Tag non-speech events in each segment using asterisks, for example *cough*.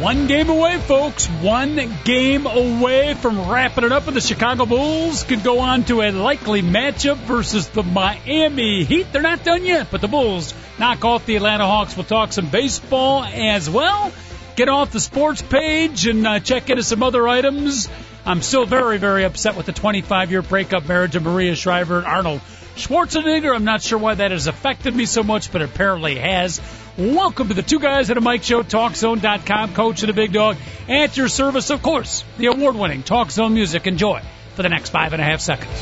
One game away, folks. One game away from wrapping it up. And the Chicago Bulls could go on to a likely matchup versus the Miami Heat. They're not done yet, but the Bulls knock off the Atlanta Hawks. We'll talk some baseball as well. Get off the sports page and uh, check into some other items. I'm still very, very upset with the 25 year breakup marriage of Maria Shriver and Arnold Schwarzenegger. I'm not sure why that has affected me so much, but it apparently has. Welcome to the Two Guys at a Mic Show, TalkZone.com, Coach and the Big Dog. At your service, of course, the award winning Talk Zone music. Enjoy for the next five and a half seconds.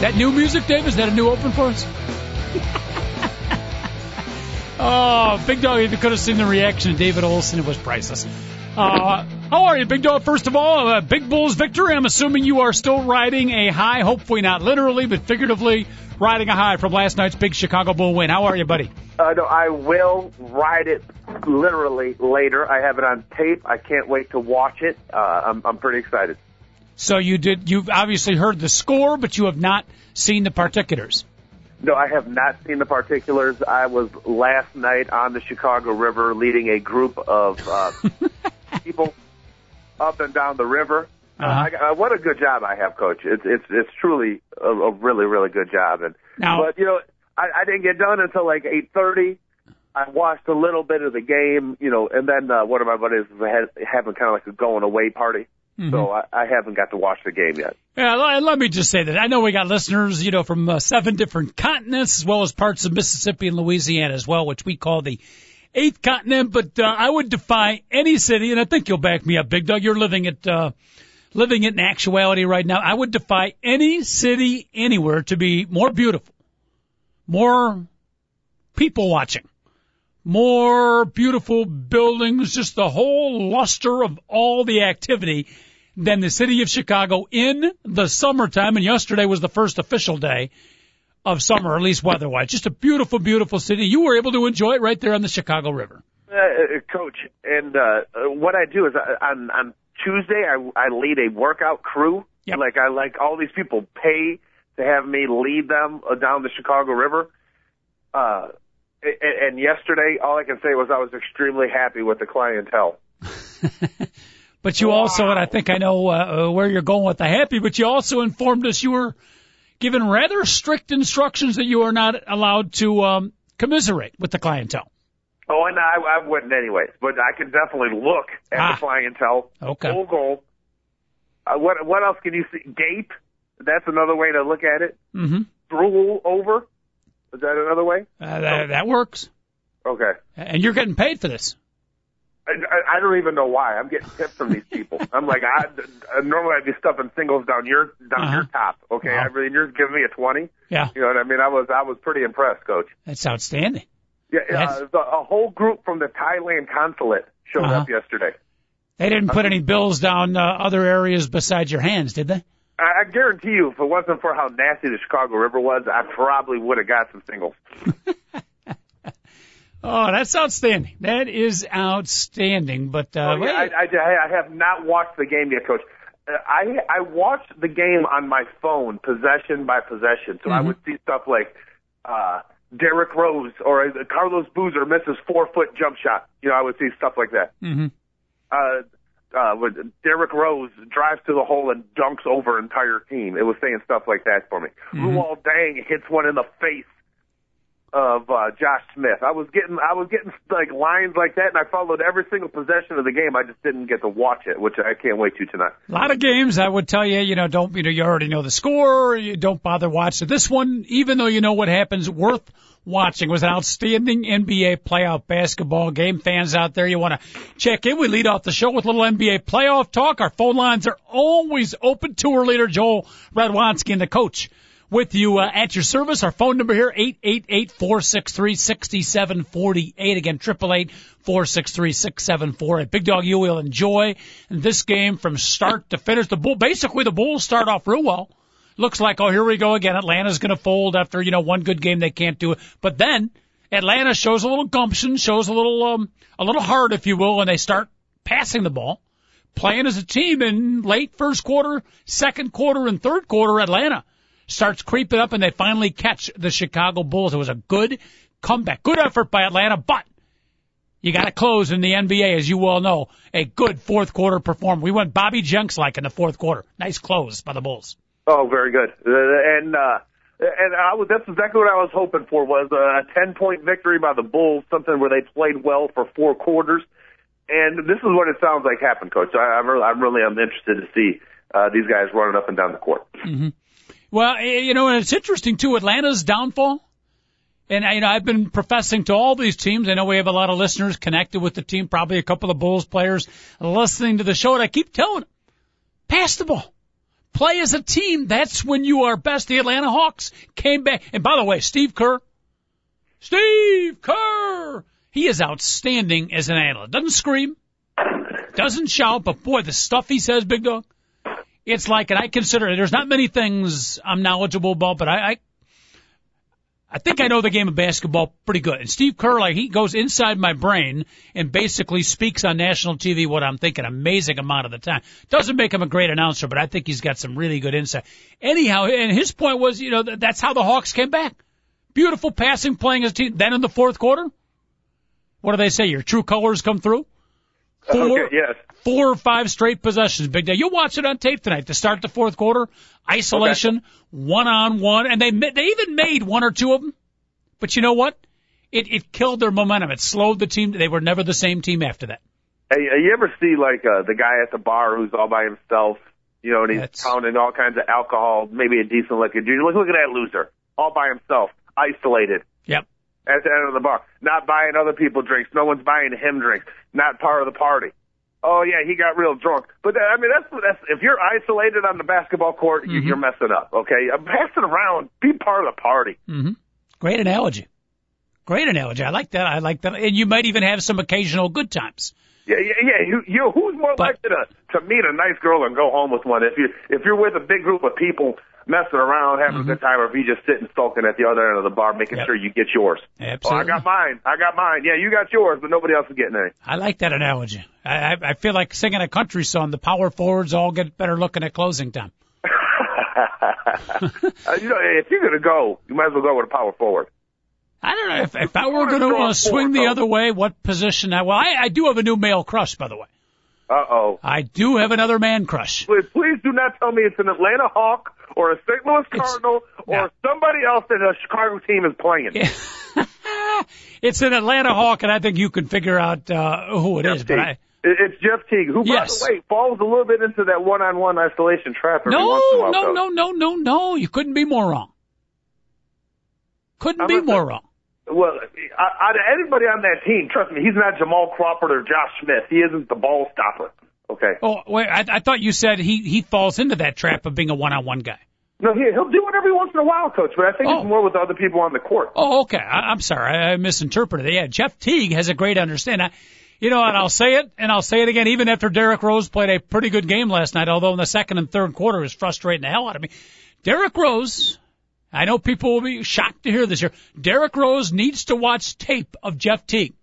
That new music, Dave, is that a new open for us? *laughs* oh, Big Dog, if you could have seen the reaction of David Olson, it was priceless. Uh, how are you, Big Dog? First of all, uh, Big Bulls victory. I'm assuming you are still riding a high, hopefully not literally, but figuratively riding a high from last night's big Chicago Bull win. How are you, buddy? Uh, no, I will ride it literally later. I have it on tape. I can't wait to watch it. Uh, I'm, I'm pretty excited. So you did. You've obviously heard the score, but you have not seen the particulars. No, I have not seen the particulars. I was last night on the Chicago River leading a group of uh, *laughs* up and down the river. Uh, Uh-huh. I, uh, what a good job I have, Coach. It's it's it's truly a, a really really good job. And Now- but you know, I, I didn't get done until like eight thirty. I watched a little bit of the game, you know, and then uh, one of my buddies was having kind of like a going away party, Mm-hmm. so I, I haven't got to watch the game yet. Yeah, let, let me just say that I know we got listeners, you know, from uh, seven different continents as well as parts of Mississippi and Louisiana as well, which we call the eighth continent. But uh, I would defy any city, and I think you'll back me up, Big Doug. You're living it, uh, living it in actuality right now. I would defy any city anywhere to be more beautiful, more people watching, more beautiful buildings, just the whole luster of all the activity than the city of Chicago in the summertime. And yesterday was the first official day of summer, at least weather-wise. Just a beautiful, beautiful city. You were able to enjoy it right there on the Chicago River. Uh, uh, coach, and uh, uh, what I do is I, on on Tuesday I I lead a workout crew. Yep. Like I like all these people pay to have me lead them uh, down the Chicago River. Uh, and, and yesterday, all I can say was I was extremely happy with the clientele. *laughs* But you also, and I think I know uh, uh, where you're going with the happy, but you also informed us you were given rather strict instructions that you are not allowed to um, commiserate with the clientele. Oh, and I, I wouldn't anyways, but I can definitely look at Ah. the clientele. Okay. Goal. Uh, what what else can you see? Gape. That's another way to look at it. Mm-hmm. Drool over. Is that another way? Uh, that, that works. Okay. And you're getting paid for this. I, I, don't even know why. I'm getting tips from these people. *laughs* I'm like, I, uh, normally I'd be stuffing singles down your down Uh-huh. your top. Okay, Wow. I mean, you're giving me a twenty. Yeah, You know what I mean? I was I was pretty impressed, Coach. that's outstanding. Yeah, Yes. uh, the, a whole group from the Thailand consulate showed Uh-huh. up yesterday. They didn't put any bills down uh, other areas besides your hands, did they? I, I guarantee you, if it wasn't for how nasty the Chicago River was, I probably would have got some singles. *laughs* Oh, that's outstanding. That is outstanding. But uh, Oh, yeah, I, I, I have not watched the game yet, Coach. Uh, I I watched the game on my phone, possession by possession. So I Mhm. would see stuff like uh, Derrick Rose or uh, Carlos Boozer misses four foot jump shot. You know, I would see stuff like that. hmm Uh, uh, with Derrick Rose drives to the hole and dunks over entire team. It was saying stuff like that for me. Mhm. Luol Deng hits one in the face of uh, Josh Smith. I was getting I was getting like lines like that, and I followed every single possession of the game. I just didn't get to watch it, which I can't wait to tonight. A lot of games, I would tell you, you know, don't, you know, you already know the score, you don't bother watching. This one, even though you know what happens, worth watching. It was an outstanding NBA playoff basketball game. Fans out there, you want to check in. We lead off the show with a little NBA playoff talk. Our phone lines are always open. Tour leader Joel Radwanski and the coach with you uh, at your service. Our phone number here, 888-463-6748. Again, 888-463-6748. Big Dog, you will enjoy this game from start to finish. The Bull, basically the Bulls start off real well. Looks like, oh, here we go again. Atlanta's going to fold after, you know, one good game. They can't do it. But then Atlanta shows a little gumption, shows a little, um, a little heart, if you will, and they start passing the ball, playing as a team in late first quarter, second quarter, and third quarter. Atlanta starts creeping up, and they finally catch the Chicago Bulls. It was a good comeback, good effort by Atlanta, but you got to close in the NBA, as you well know. A good fourth quarter performance. We went Bobby Jenks like in the fourth quarter. Nice close by the Bulls. Oh, very good. Uh, and uh, and I was that's exactly what I was hoping for was a ten point victory by the Bulls, something where they played well for four quarters. And this is what it sounds like happened, Coach. I, I'm really, I'm really, I'm interested to see uh, these guys running up and down the court. Mm-hmm. Well, you know, and it's interesting too. Atlanta's downfall, and you know, I've been professing to all these teams. I know we have a lot of listeners connected with the team, probably a couple of Bulls players listening to the show, and I keep telling them, pass the ball play as a team. That's when you are best. The Atlanta Hawks came back. And by the way, Steve Kerr, Steve Kerr, he is outstanding as an analyst. Doesn't scream, doesn't shout, but boy, the stuff he says, big dog, it's like, and I consider there's not many things I'm knowledgeable about, but I, I I think I know the game of basketball pretty good. And Steve Kerr, like, he goes inside my brain and basically speaks on national TV what I'm thinking amazing amount of the time. Doesn't make him a great announcer, but I think he's got some really good insight. Anyhow, and his point was, you know, that's how the Hawks came back. Beautiful passing, playing a team. Then in the fourth quarter, what do they say? Your true colors come through? Four, okay, yes. four or five straight possessions. Big day. You'll watch it on tape tonight to start the fourth quarter. Isolation, one on one, and they they even made one or two of them. But you know what? It it killed their momentum. It slowed the team. They were never the same team after that. Hey, you ever see like uh, the guy at the bar who's all by himself? You know, and he's That's... pounding all kinds of alcohol, maybe a decent liquor. Dude, look, look at that loser, all by himself, isolated. Yep. At the end of the bar, not buying other people drinks. No one's buying him drinks. Not part of the party oh yeah, he got real drunk. But I mean, that's that's if you're isolated on the basketball court, mm-hmm. you're messing up. Okay, uh, pass it around, be part of the party. Mm-hmm. Great analogy. Great analogy. I like that. I like that. And you might even have some occasional good times. Yeah, yeah, yeah. You, you who's more but, likely to to meet a nice girl and go home with one? If you if you're with a big group of people messing around, having mm-hmm. a good time, or if you just sitting sulking at the other end of the bar, making yep. sure you get yours. Absolutely. Oh, I got mine. I got mine. Yeah, you got yours, but nobody else is getting any. I like that analogy. I, I, I feel like singing a country song. The power forwards all get better looking at closing time. *laughs* uh, you know, if you're gonna go, you might as well go with a power forward. I don't know if, if I were going to uh, swing the other way, what position? I well, I, I do have a new male crush, by the way. Uh oh. I do have another man crush. Please, please do not tell me it's an Atlanta Hawk or a St. Louis Cardinal it's, or somebody else that a Chicago team is playing. Yeah. *laughs* it's an Atlanta Hawk, and I think you can figure out uh, who it Jeff is. Teague. But I, it's Jeff Teague, who, yes. by the way, falls a little bit into that one-on-one isolation trap. Every no, once in a while, no, no, no, no, no. You couldn't be more wrong. Couldn't I'm be more wrong. Well, out of anybody on that team, trust me, he's not Jamal Crawford or Josh Smith. He isn't the ball stopper. Okay. Oh, wait, I, I thought you said he he falls into that trap of being a one-on-one guy. No, he, he'll do it every once in a while, coach. But I think oh. it's more with other people on the court. Oh, okay. I, I'm sorry, I, I misinterpreted it. Yeah, Jeff Teague has a great understanding. I, you know, and I'll say it, and I'll say it again, even after Derrick Rose played a pretty good game last night, although in the second and third quarter it was frustrating the hell out of me. Derrick Rose I know people will be shocked to hear this here. Derrick Rose needs to watch tape of Jeff Teague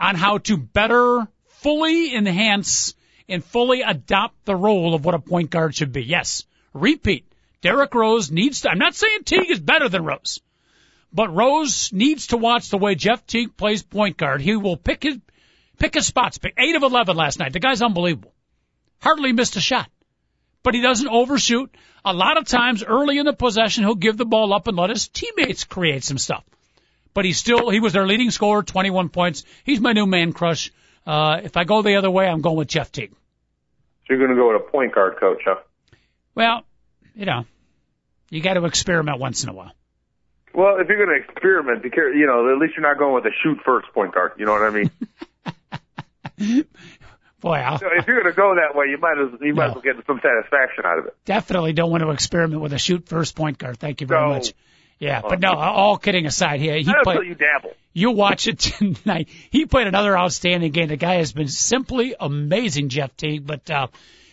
on how to better fully enhance and fully adopt the role of what a point guard should be. Yes. Repeat. Derrick Rose needs to, I'm not saying Teague is better than Rose, but Rose needs to watch the way Jeff Teague plays point guard. He will pick his, pick his spots. Pick eight of 11 last night. The guy's unbelievable. Hardly missed a shot but he doesn't overshoot. A lot of times early in the possession, he'll give the ball up and let his teammates create some stuff. But he's still, he was their leading scorer, 21 points. He's my new man crush. Uh, if I go the other way, I'm going with Jeff Teague. So you're going to go with a point guard coach, huh? Well, you know, you got to experiment once in a while. Well, if you're going to experiment, be careful, you know, at least you're not going with a shoot first point guard. You know what I mean? *laughs* Well, So if you're going to go that way, you might as you might No. as well get some satisfaction out of it. definitely don't want to experiment with a shoot first point guard. Thank you very No. much. Yeah, but no, all kidding aside, he, he played. you dabble. You watch it *laughs* tonight. He played another outstanding game. The guy has been simply amazing, Jeff Teague. But uh,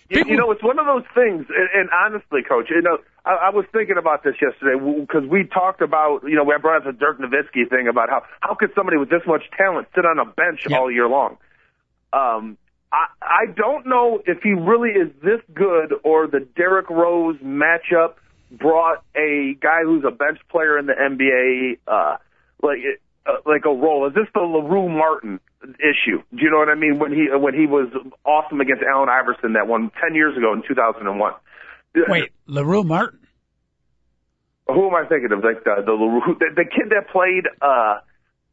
You, people, you know, it's one of those things, and, and honestly, Coach, you know, I, I was thinking about this yesterday because we talked about, you know, we brought up the Dirk Nowitzki thing about how how could somebody with this much talent sit on a bench all year long? Um, I I don't know if he really is this good or the Derrick Rose matchup brought a guy who's a bench player in the NBA uh, like uh, like a role. Is this the Larue Martin issue? Do you know what I mean? When he when he was awesome against Allen Iverson that one ten years ago in 2001. wait, Larue Martin. who am I thinking of? Like the the Larue, the, the kid that played uh,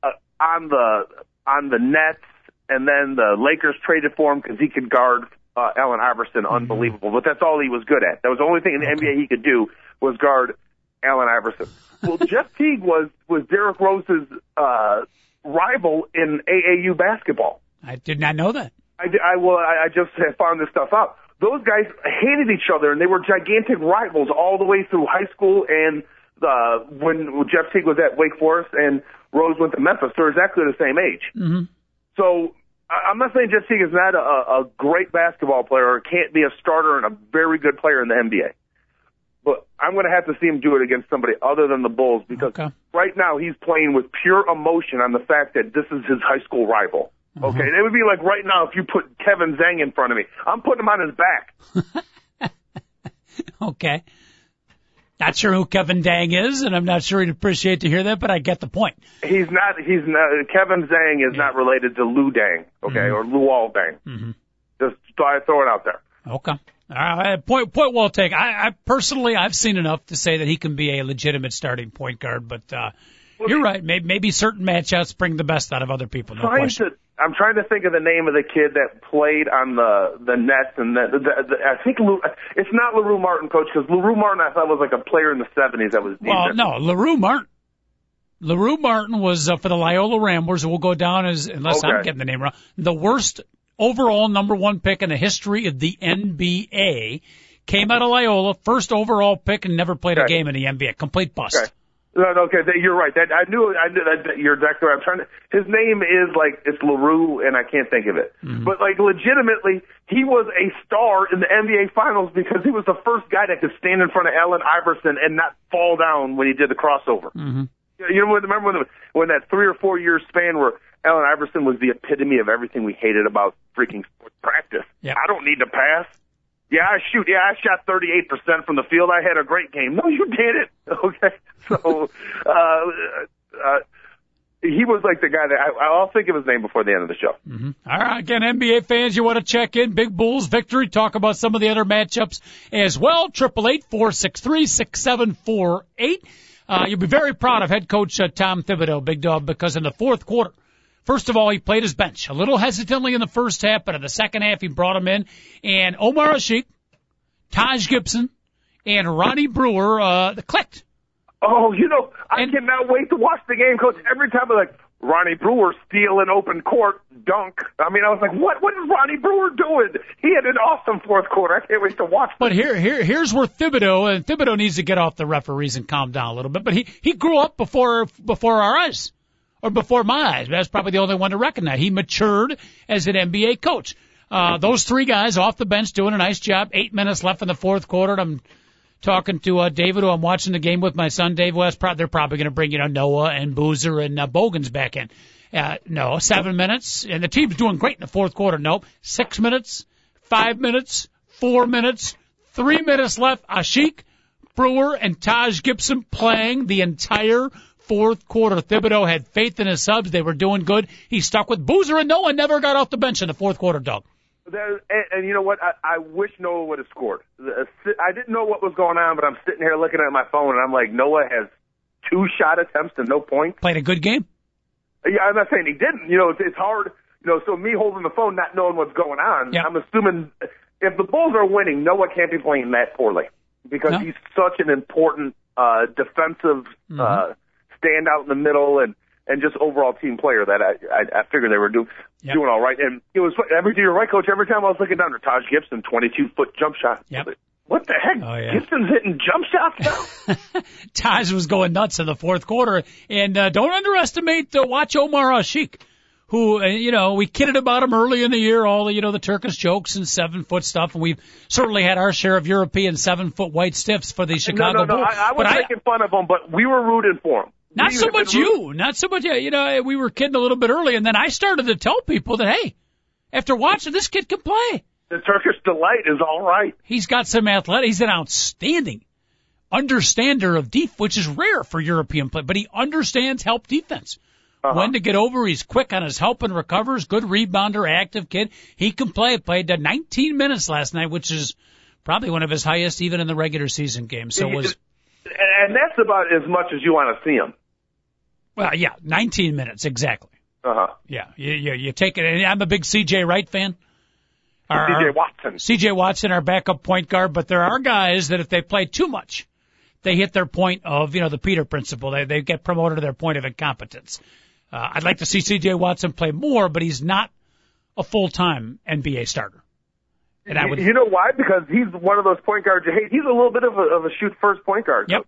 uh on the on the Nets, and then the Lakers traded for him because he could guard uh, Allen Iverson. Unbelievable, but that's all he was good at. That was the only thing in the NBA he could do was guard Allen Iverson. Well, *laughs* Jeff Teague was was Derrick Rose's uh, rival in AAU basketball. I did not know that. I, I well, I, I just *laughs* found this stuff out. Those guys hated each other, and they were gigantic rivals all the way through high school and uh, when Jeff Teague was at Wake Forest and Rose went to Memphis. They're exactly the same age. hmm So I- I'm not saying Jeff Teague is not a, a great basketball player or can't be a starter and a very good player in the NBA. But I'm going to have to see him do it against somebody other than the Bulls because Okay. right now he's playing with pure emotion on the fact that this is his high school rival. Mm-hmm. Okay, it would be like right now if you put Kevin Zhang in front of me, I'm putting him on his back. *laughs* Okay. Not sure who Kevin Dang is, and I'm not sure he'd appreciate to hear that, but I get the point. He's not. He's not. Kevin Zhang is not related to Lou Dang. Okay, or Luol Deng. Mhm. Just throw it- throw it out there. Okay. All right. Point, point well taken. I, I personally, I've seen enough to say that he can be a legitimate starting point guard, but, uh, you're right. Maybe, maybe certain matchups bring the best out of other people. No trying question. to. I'm trying to think of the name of the kid that played on the the Nets, and the, the, the I think Lou, it's not Larue Martin, coach, because Larue Martin I thought was like a player in the '70s that was. Well, no, LaRue Martin. LaRue Martin was uh, for the Loyola Ramblers, who will go down as, unless I'm getting the name wrong, the worst overall number one pick in the history of the NBA. Came out of Loyola, first overall pick, and never played a game in the NBA. Complete bust. Okay. No, no, okay, you're right. That I knew. I knew that, that you're exactly right. I'm trying to. His name is like it's Larue, and I can't think of it. But like legitimately, he was a star in the NBA Finals because he was the first guy that could stand in front of Allen Iverson and not fall down when he did the crossover. hmm You know, remember when the, when that three or four year span where Allen Iverson was the epitome of everything we hated about freaking sports practice. Yeah. I don't need to pass. Yeah, I shoot. Yeah, I shot 38% from the field. I had a great game. No, you didn't. *laughs* Okay. So, *laughs* uh, uh, he was like the guy that I, I'll think of his name before the end of the show. hmm All right, again, NBA fans, you want to check in? Big Bulls victory. Talk about some of the other matchups as well. Triple eight four six three six seven four eight. Uh, you'll be very proud of head coach uh, Tom Thibodeau, Big Dog, because in the fourth quarter, first of all, he played his bench a little hesitantly in the first half, but in the second half, he brought him in. And Omer Asik, Taj Gibson, and Ronnie Brewer uh, the clicked. Oh, you know, I And- cannot wait to watch the game, coach. Every time I'm like, Ronnie Brewer steal an open court dunk. I mean, I was like, what, what is Ronnie Brewer doing? He had an awesome fourth quarter. I can't wait to watch But here, here, here's where Thibodeau and Thibodeau needs to get off the referees and calm down a little bit. But he he grew up before before our eyes, or before my eyes. That's probably the only one to recognize. He matured as an NBA coach. Uh, those three guys off the bench doing a nice job. Eight minutes left in the fourth quarter. And I'm talking to uh, David, who I'm watching the game with my son, Dave West. Pro- they're probably going to bring you know Noah and Boozer and uh, Bogans back in. Uh, no, seven minutes, and the team's doing great in the fourth quarter. No, six minutes, five minutes, four minutes, three minutes left. Asik, Brewer, and Taj Gibson playing the entire fourth quarter. Thibodeau had faith in his subs. They were doing good. He stuck with Boozer and Noah never got off the bench in the fourth quarter, Doug. There, and, and you know what? I, I wish Noah would have scored. I didn't know what was going on, but I'm sitting here looking at my phone, and I'm like, Noah has two shot attempts and no points. Played a good game. Yeah, I'm not saying he didn't. You know, it's, it's hard. You know, so me holding the phone, not knowing what's going on. Yeah. I'm assuming if the Bulls are winning, Noah can't be playing that poorly because No. he's such an important uh, defensive Mm-hmm. uh, standout in the middle, and and just overall team player that I I, I figured they were doing Yep. doing all right. And it was every you're right, coach. Every time I was looking down at Taj Gibson, 22 foot jump shot. Yep. What the heck? Oh, yeah. Gibson's hitting jump shots now. *laughs* Taj was going nuts in the fourth quarter. And uh, don't underestimate uh, watch Omer Asik, who uh, you know we kidded about him early in the year, all the you know the Turkish jokes and seven foot stuff, and we've certainly had our share of European seven foot white stiffs for the no, Chicago no, no. Bulls. I, I was but I, making fun of him, but we were rooting for him. Not so much you, not so much. You know, we were kidding a little bit early, and then I started to tell people that hey, after watching this kid can play. The Turkish delight is all right. He's got some athletic. He's an outstanding understander of def, which is rare for European play, but he understands help defense. Uh-huh. When to get over, he's quick on his help and recovers, good rebounder, active kid. He can play. Played uh, 19 minutes last night, which is probably one of his highest even in the regular season game. So it was, and that's about as much as you want to see him. well, yeah, 19 minutes, exactly. Uh huh. Yeah, you, you, you take it. And I'm a big CJ Wright fan. C.J. Watson. CJ Watson, our backup point guard, but there are guys that if they play too much, they hit their point of, you know, the Peter principle. They, they get promoted to their point of incompetence. Uh, I'd like to see CJ Watson play more, but he's not a full-time NBA starter. And I would, You know why? Because he's one of those point guards you hate. He's a little bit of a, of a shoot first point guard. Yep.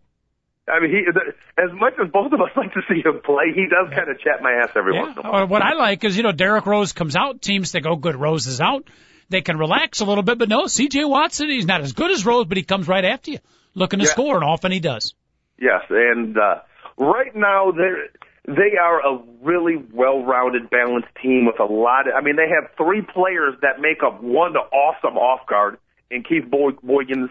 I mean, he the, as much as both of us *laughs* like to see him play, he does kind of chat my ass every once in a while. What I like is, you know, Derrick Rose comes out, teams think, oh, good, Rose is out. They can relax a little bit, but no, CJ Watson, he's not as good as Rose, but he comes right after you, looking to Yeah. score, and often he does. Yes, and uh, right now they're they are a really well-rounded, balanced team with a lot. Of, I mean, they have three players that make up one awesome off guard in Keith Boy- Bogans,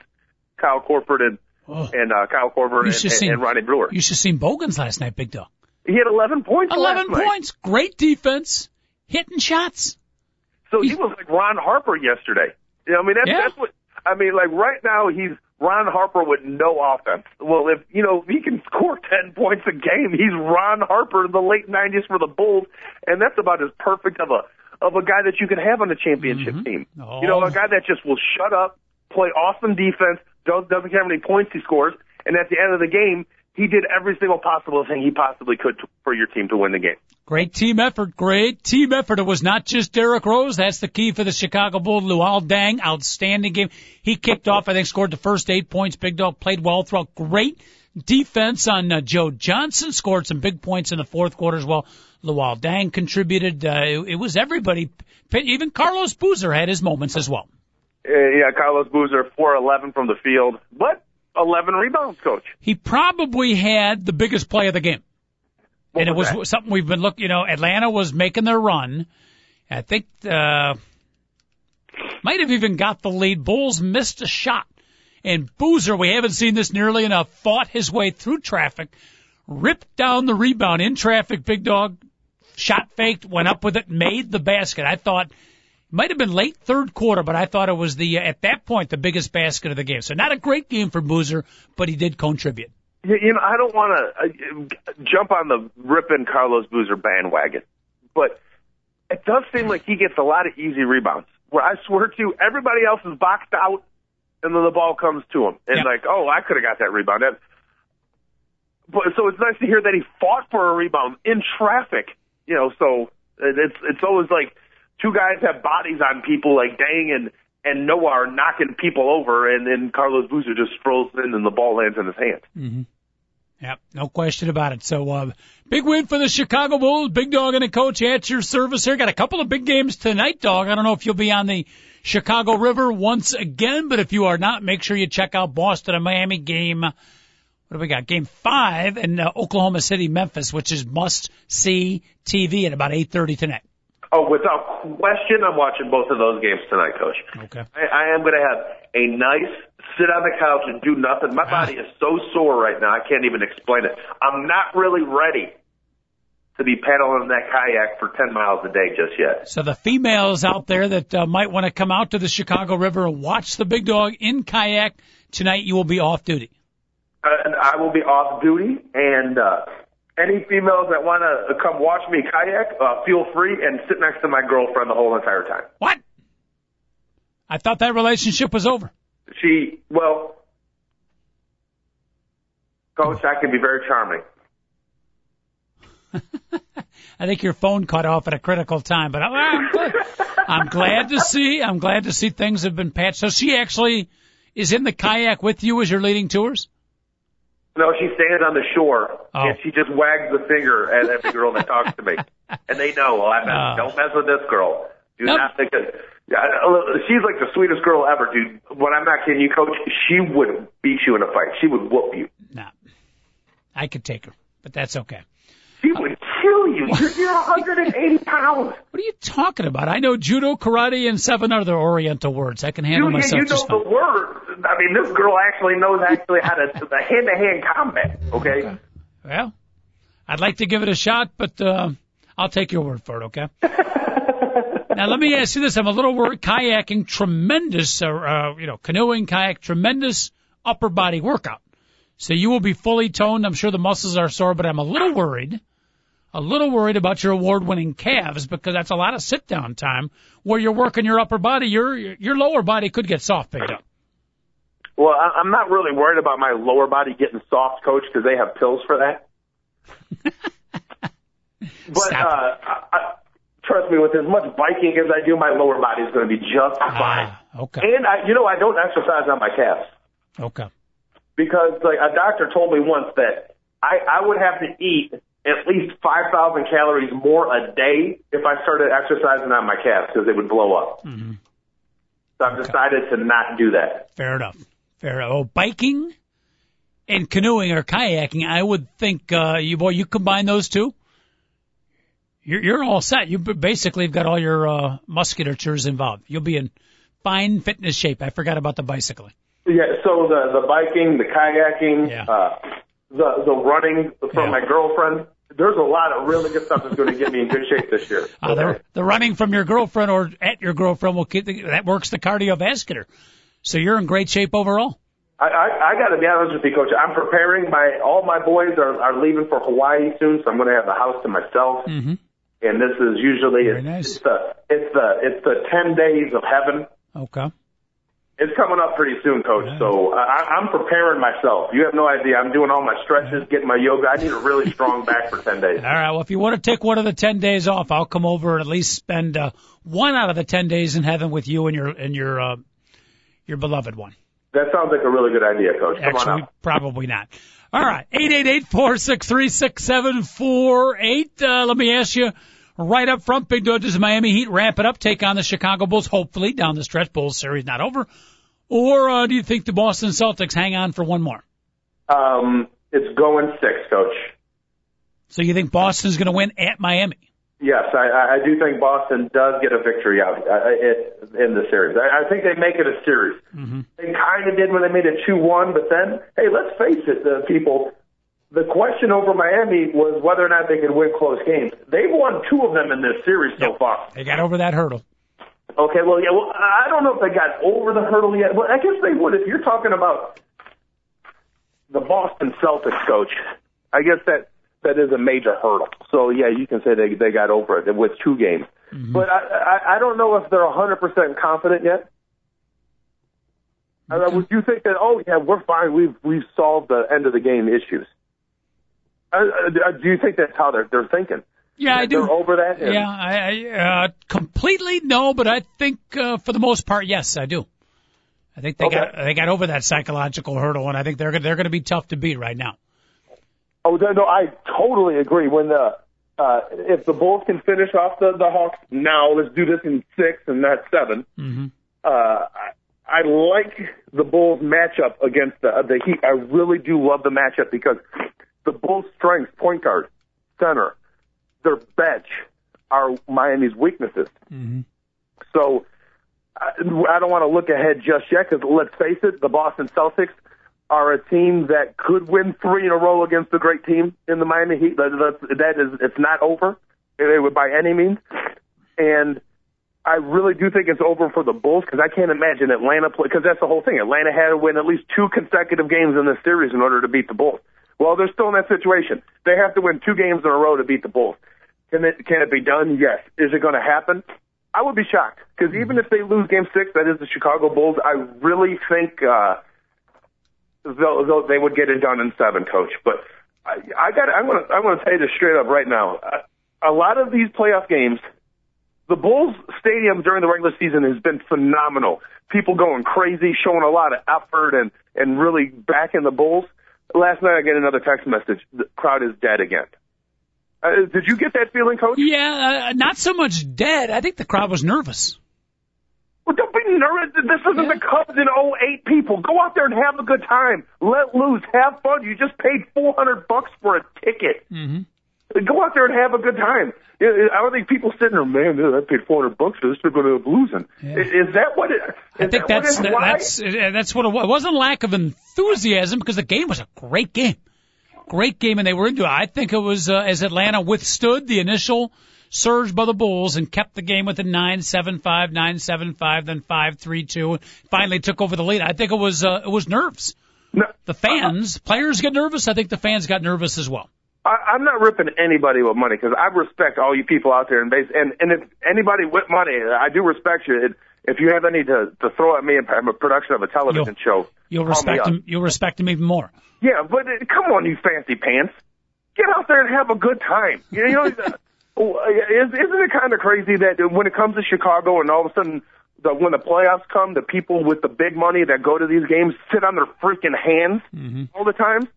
Kyle Korver, and Oh. and uh, Kyle Korver and, and, see- and Ronnie Brewer. You should have seen Bogans last night, Big Dog. He had 11 points. 11 last night. points, great defense, hitting shots. So he He's- was like Ron Harper yesterday. You know, I mean, that's, Yeah. that's what I mean. Like right now, he's Ron Harper with no offense. Well, if you know he can score *laughs* ten points a game, he's Ron Harper in the late '90s for the Bulls, and that's about as perfect of a of a guy that you can have on a championship mm-hmm. team. Oh. You know, a guy that just will shut up, play awesome defense, does, doesn't care how many points he scores, and at the end of the game, he did every single possible thing he possibly could to, for your team to win the game. Great team effort, great team effort. It was not just Derrick Rose. That's the key for the Chicago Bulls. Luol Deng, outstanding game. He kicked off, I think, scored the first eight points. Big Dog played well throughout. Great defense on uh, Joe Johnson. Scored some big points in the fourth quarter as well. Luol Deng contributed. Uh, it, it was everybody. Even Carlos Boozer had his moments as well. Uh, yeah, Carlos Boozer, 4-11 from the field, but 11 rebounds, coach. he probably had the biggest play of the game. What and it was that? something we've been looking, you know, Atlanta was making their run. I think, uh, might have even got the lead. Bulls missed a shot. And Boozer, we haven't seen this nearly enough, fought his way through traffic, ripped down the rebound in traffic, big dog, shot faked, went up with it, made the basket. I thought, might have been late third quarter, but I thought it was the, at that point, the biggest basket of the game. So not a great game for Boozer, but he did contribute. You, know, I don't want to uh, jump on the ripping Carlos Boozer bandwagon, but it does seem like he gets a lot of easy rebounds. Where I swear to you, everybody else is boxed out, and then the ball comes to him, and Yeah. like, oh, I could have got that rebound. That, but so it's nice to hear that he fought for a rebound in traffic. You know, so it's it's always like two guys have bodies on people like Deng and and Noah are knocking people over, and then Carlos Boozer just strolls in and the ball lands in his hand. mhm Yep, no question about it. So, uh, big win for the Chicago Bulls. Big Dog and the coach at your service here. Got a couple of big games tonight, Dog. I don't know if you'll be on the Chicago River once again, but if you are not, make sure you check out Boston and Miami game. What do we got? Game five and uh, Oklahoma City, Memphis, which is must see TV at about 8:30 tonight. Oh, without question, I'm watching both of those games tonight, Coach. Okay. I, I am going to have a nice sit on the couch and do nothing. My body is so sore right now, I can't even explain it. I'm not really ready to be paddling that kayak for 10 miles a day just yet. So the females out there that uh, might want to come out to the Chicago River and watch the Big Dog in kayak tonight, you will be off duty. Uh, and I will be off duty, and uh, any females that want to come watch me kayak, uh, feel free and sit next to my girlfriend the whole entire time. What? I thought that relationship was over. She, well, Coach, I can be very charming. *laughs* I think your phone cut off at a critical time, but I'm, I'm, glad, I'm glad to see. I'm glad to see things have been patched. So she actually is in the kayak with you as you're leading tours. No, she stands on the shore Oh. and she just wags the finger at every girl that talks to me, and they know. Well, I mess, Oh. don't mess with this girl. Do Nope. not think that. She's like the sweetest girl ever, dude. When I'm not kidding you, coach, she would beat you in a fight. She would whoop you. Nah, I could take her, but that's okay. She would kill you. You're, you're 180 pounds. *laughs* What are you talking about? I know judo, karate, and seven other Oriental words. I can handle You, myself you know just fine. the word. I mean, this girl actually knows actually how to the hand-to-hand combat. Okay. Well, I'd like to give it a shot, but uh, I'll take your word for it. Okay. *laughs* now let me ask you this: I'm a little worried. Kayaking, tremendous, uh, uh, you know, canoeing, kayak, tremendous upper body workout. So you will be fully toned. I'm sure the muscles are sore, but I'm a little worried. A little worried about your award-winning calves because that's a lot of sit-down time where you're working your upper body. Your your lower body could get soft picked up. Well, I'm not really worried about my lower body getting soft, coach, because they have pills for that. *laughs* but uh, I, I, trust me, with as much biking as I do, my lower body is going to be just fine. Ah, okay. And I, you know, I don't exercise on my calves Okay. because, like, a doctor told me once that I, I would have to eat at least 5,000 calories more a day if I started exercising on my calves because they would blow up. Mm-hmm. So I've decided to not do that. Fair enough. Fair enough. Oh, biking and canoeing or kayaking, I would think, uh, you boy, you combine those two, you're, you're all set. You basically have got all your, uh, musculatures involved. You'll be in fine fitness shape. I forgot about the bicycling. Yeah, so the the biking, the kayaking, Yeah. uh, the the running from Yeah. my girlfriend. There's a lot of really good stuff that's going to get me in good shape this year. Uh, *laughs* the, the running from your girlfriend or at your girlfriend will keep, the, that works the cardiovascular. So you're in great shape overall. I, I, I got to be honest with you, Coach. I'm preparing. My all my boys are are leaving for Hawaii soon, so I'm going to have the house to myself. Mm-hmm. And this is usually Very it's, nice. it's the it's the it's the ten days of heaven. Okay. It's coming up pretty soon, Coach. So I, I'm preparing myself. You have no idea. I'm doing all my stretches, getting my yoga. I need a really *laughs* strong back for ten days. All right. Well, if you want to take one of the 10 days off, I'll come over and at least spend, uh, one out of the 10 days in heaven with you and your, and your, uh, your beloved one. That sounds like a really good idea, Coach. Come on Actually, probably not. All right. Eight eight eight four six three six seven four eight. Uh, let me ask you right up front, Big does the Miami Heat ramp it up, take on the Chicago Bulls, hopefully down the stretch. Bulls series not over. Or, uh, do you think the Boston Celtics hang on for one more? Um, it's going six, Coach. So you think Boston's going to win at Miami? Yes, I, I do think Boston does get a victory out uh, it, in the series. I, I think they make it a series. Mm-hmm. They kind of did when they made it two-one, but then, hey, let's face it, the people. The question over Miami was whether or not they could win close games. They've won two of them in this series so far. They got over that hurdle. Okay, well, yeah, well, I don't know if they got over the hurdle yet. Well, I guess they would if you're talking about the Boston Celtics coach. I guess that that is a major hurdle. So yeah, you can say they they got over it with two games. But I, I I don't know if they're 100% confident yet. Uh, would you think that? Oh yeah, we're fine. We've we've solved the end of the game issues. Uh, uh, do you think that's how they're they're thinking? Yeah, I do. They're over that. Yeah, I, I uh, completely no, but I think uh, for the most part, yes, I do. I think they Okay. got they got over that psychological hurdle, and I think they're they're going to be tough to beat right now. Oh no, no, I totally agree. When the uh, if the Bulls can finish off the the Hawks now, let's do this in six and not 7 Mm-hmm. Uh, I, I like the Bulls matchup against the the Heat. I really do love the matchup because the Bulls' strengths, point guard, center, their bench, are Miami's weaknesses. Mm-hmm. So I, I don't want to look ahead just yet because let's face it, the Boston Celtics are a team that could win three in a row against a great team in the Miami Heat. That, that, that is, it's not over eh, by any means. And I really do think it's over for the Bulls because I can't imagine Atlanta play because that's the whole thing. Atlanta had to win at least two consecutive games in this series in order to beat the Bulls. Well, they're still in that situation. They have to win two games in a row to beat the Bulls. Can it can it be done? Yes. Is it going to happen? I would be shocked because even if they lose Game Six, that is the Chicago Bulls. I really think uh, they'll, they'll, they would get it done in seven, Coach. But I, I got. I'm gonna. I'm gonna tell you this straight up right now. A lot of these playoff games, the Bulls stadium during the regular season has been phenomenal. People going crazy, showing a lot of effort and and really backing the Bulls. Last night I get another text message. The crowd is dead again. Uh, did you get that feeling, Coach? Yeah, uh, not so much dead. I think the crowd was nervous. Well, don't be nervous. This isn't yeah. the Cubs in 08 people. Go out there and have a good time. Let loose. Have fun. You just paid 400 bucks for a ticket. Mm-hmm. Go out there and have a good time. I don't think people sitting there, man, I paid 400 bucks for this. They're to end up losing. Yeah. Is that what it? I think that's that, that's that's what it was. It wasn't lack of enthusiasm because the game was a great game, great game, and they were into it. I think it was uh, as Atlanta withstood the initial surge by the Bulls and kept the game within nine seven five nine seven five, then five three two. Finally took over the lead. I think it was uh, it was nerves. No, the fans, uh, players get nervous. I think the fans got nervous as well. I, I'm not ripping anybody with money because I respect all you people out there and base and and if anybody with money, I do respect you. It, if you have any to to throw at me in a production of a television you'll, show, you'll respect him. You'll respect him even more. Yeah, but uh, come on, you fancy pants, get out there and have a good time. You know, *laughs* uh, isn't it kind of crazy that when it comes to Chicago and all of a sudden the, when the playoffs come, the people with the big money that go to these games sit on their freaking hands mm-hmm. all the time?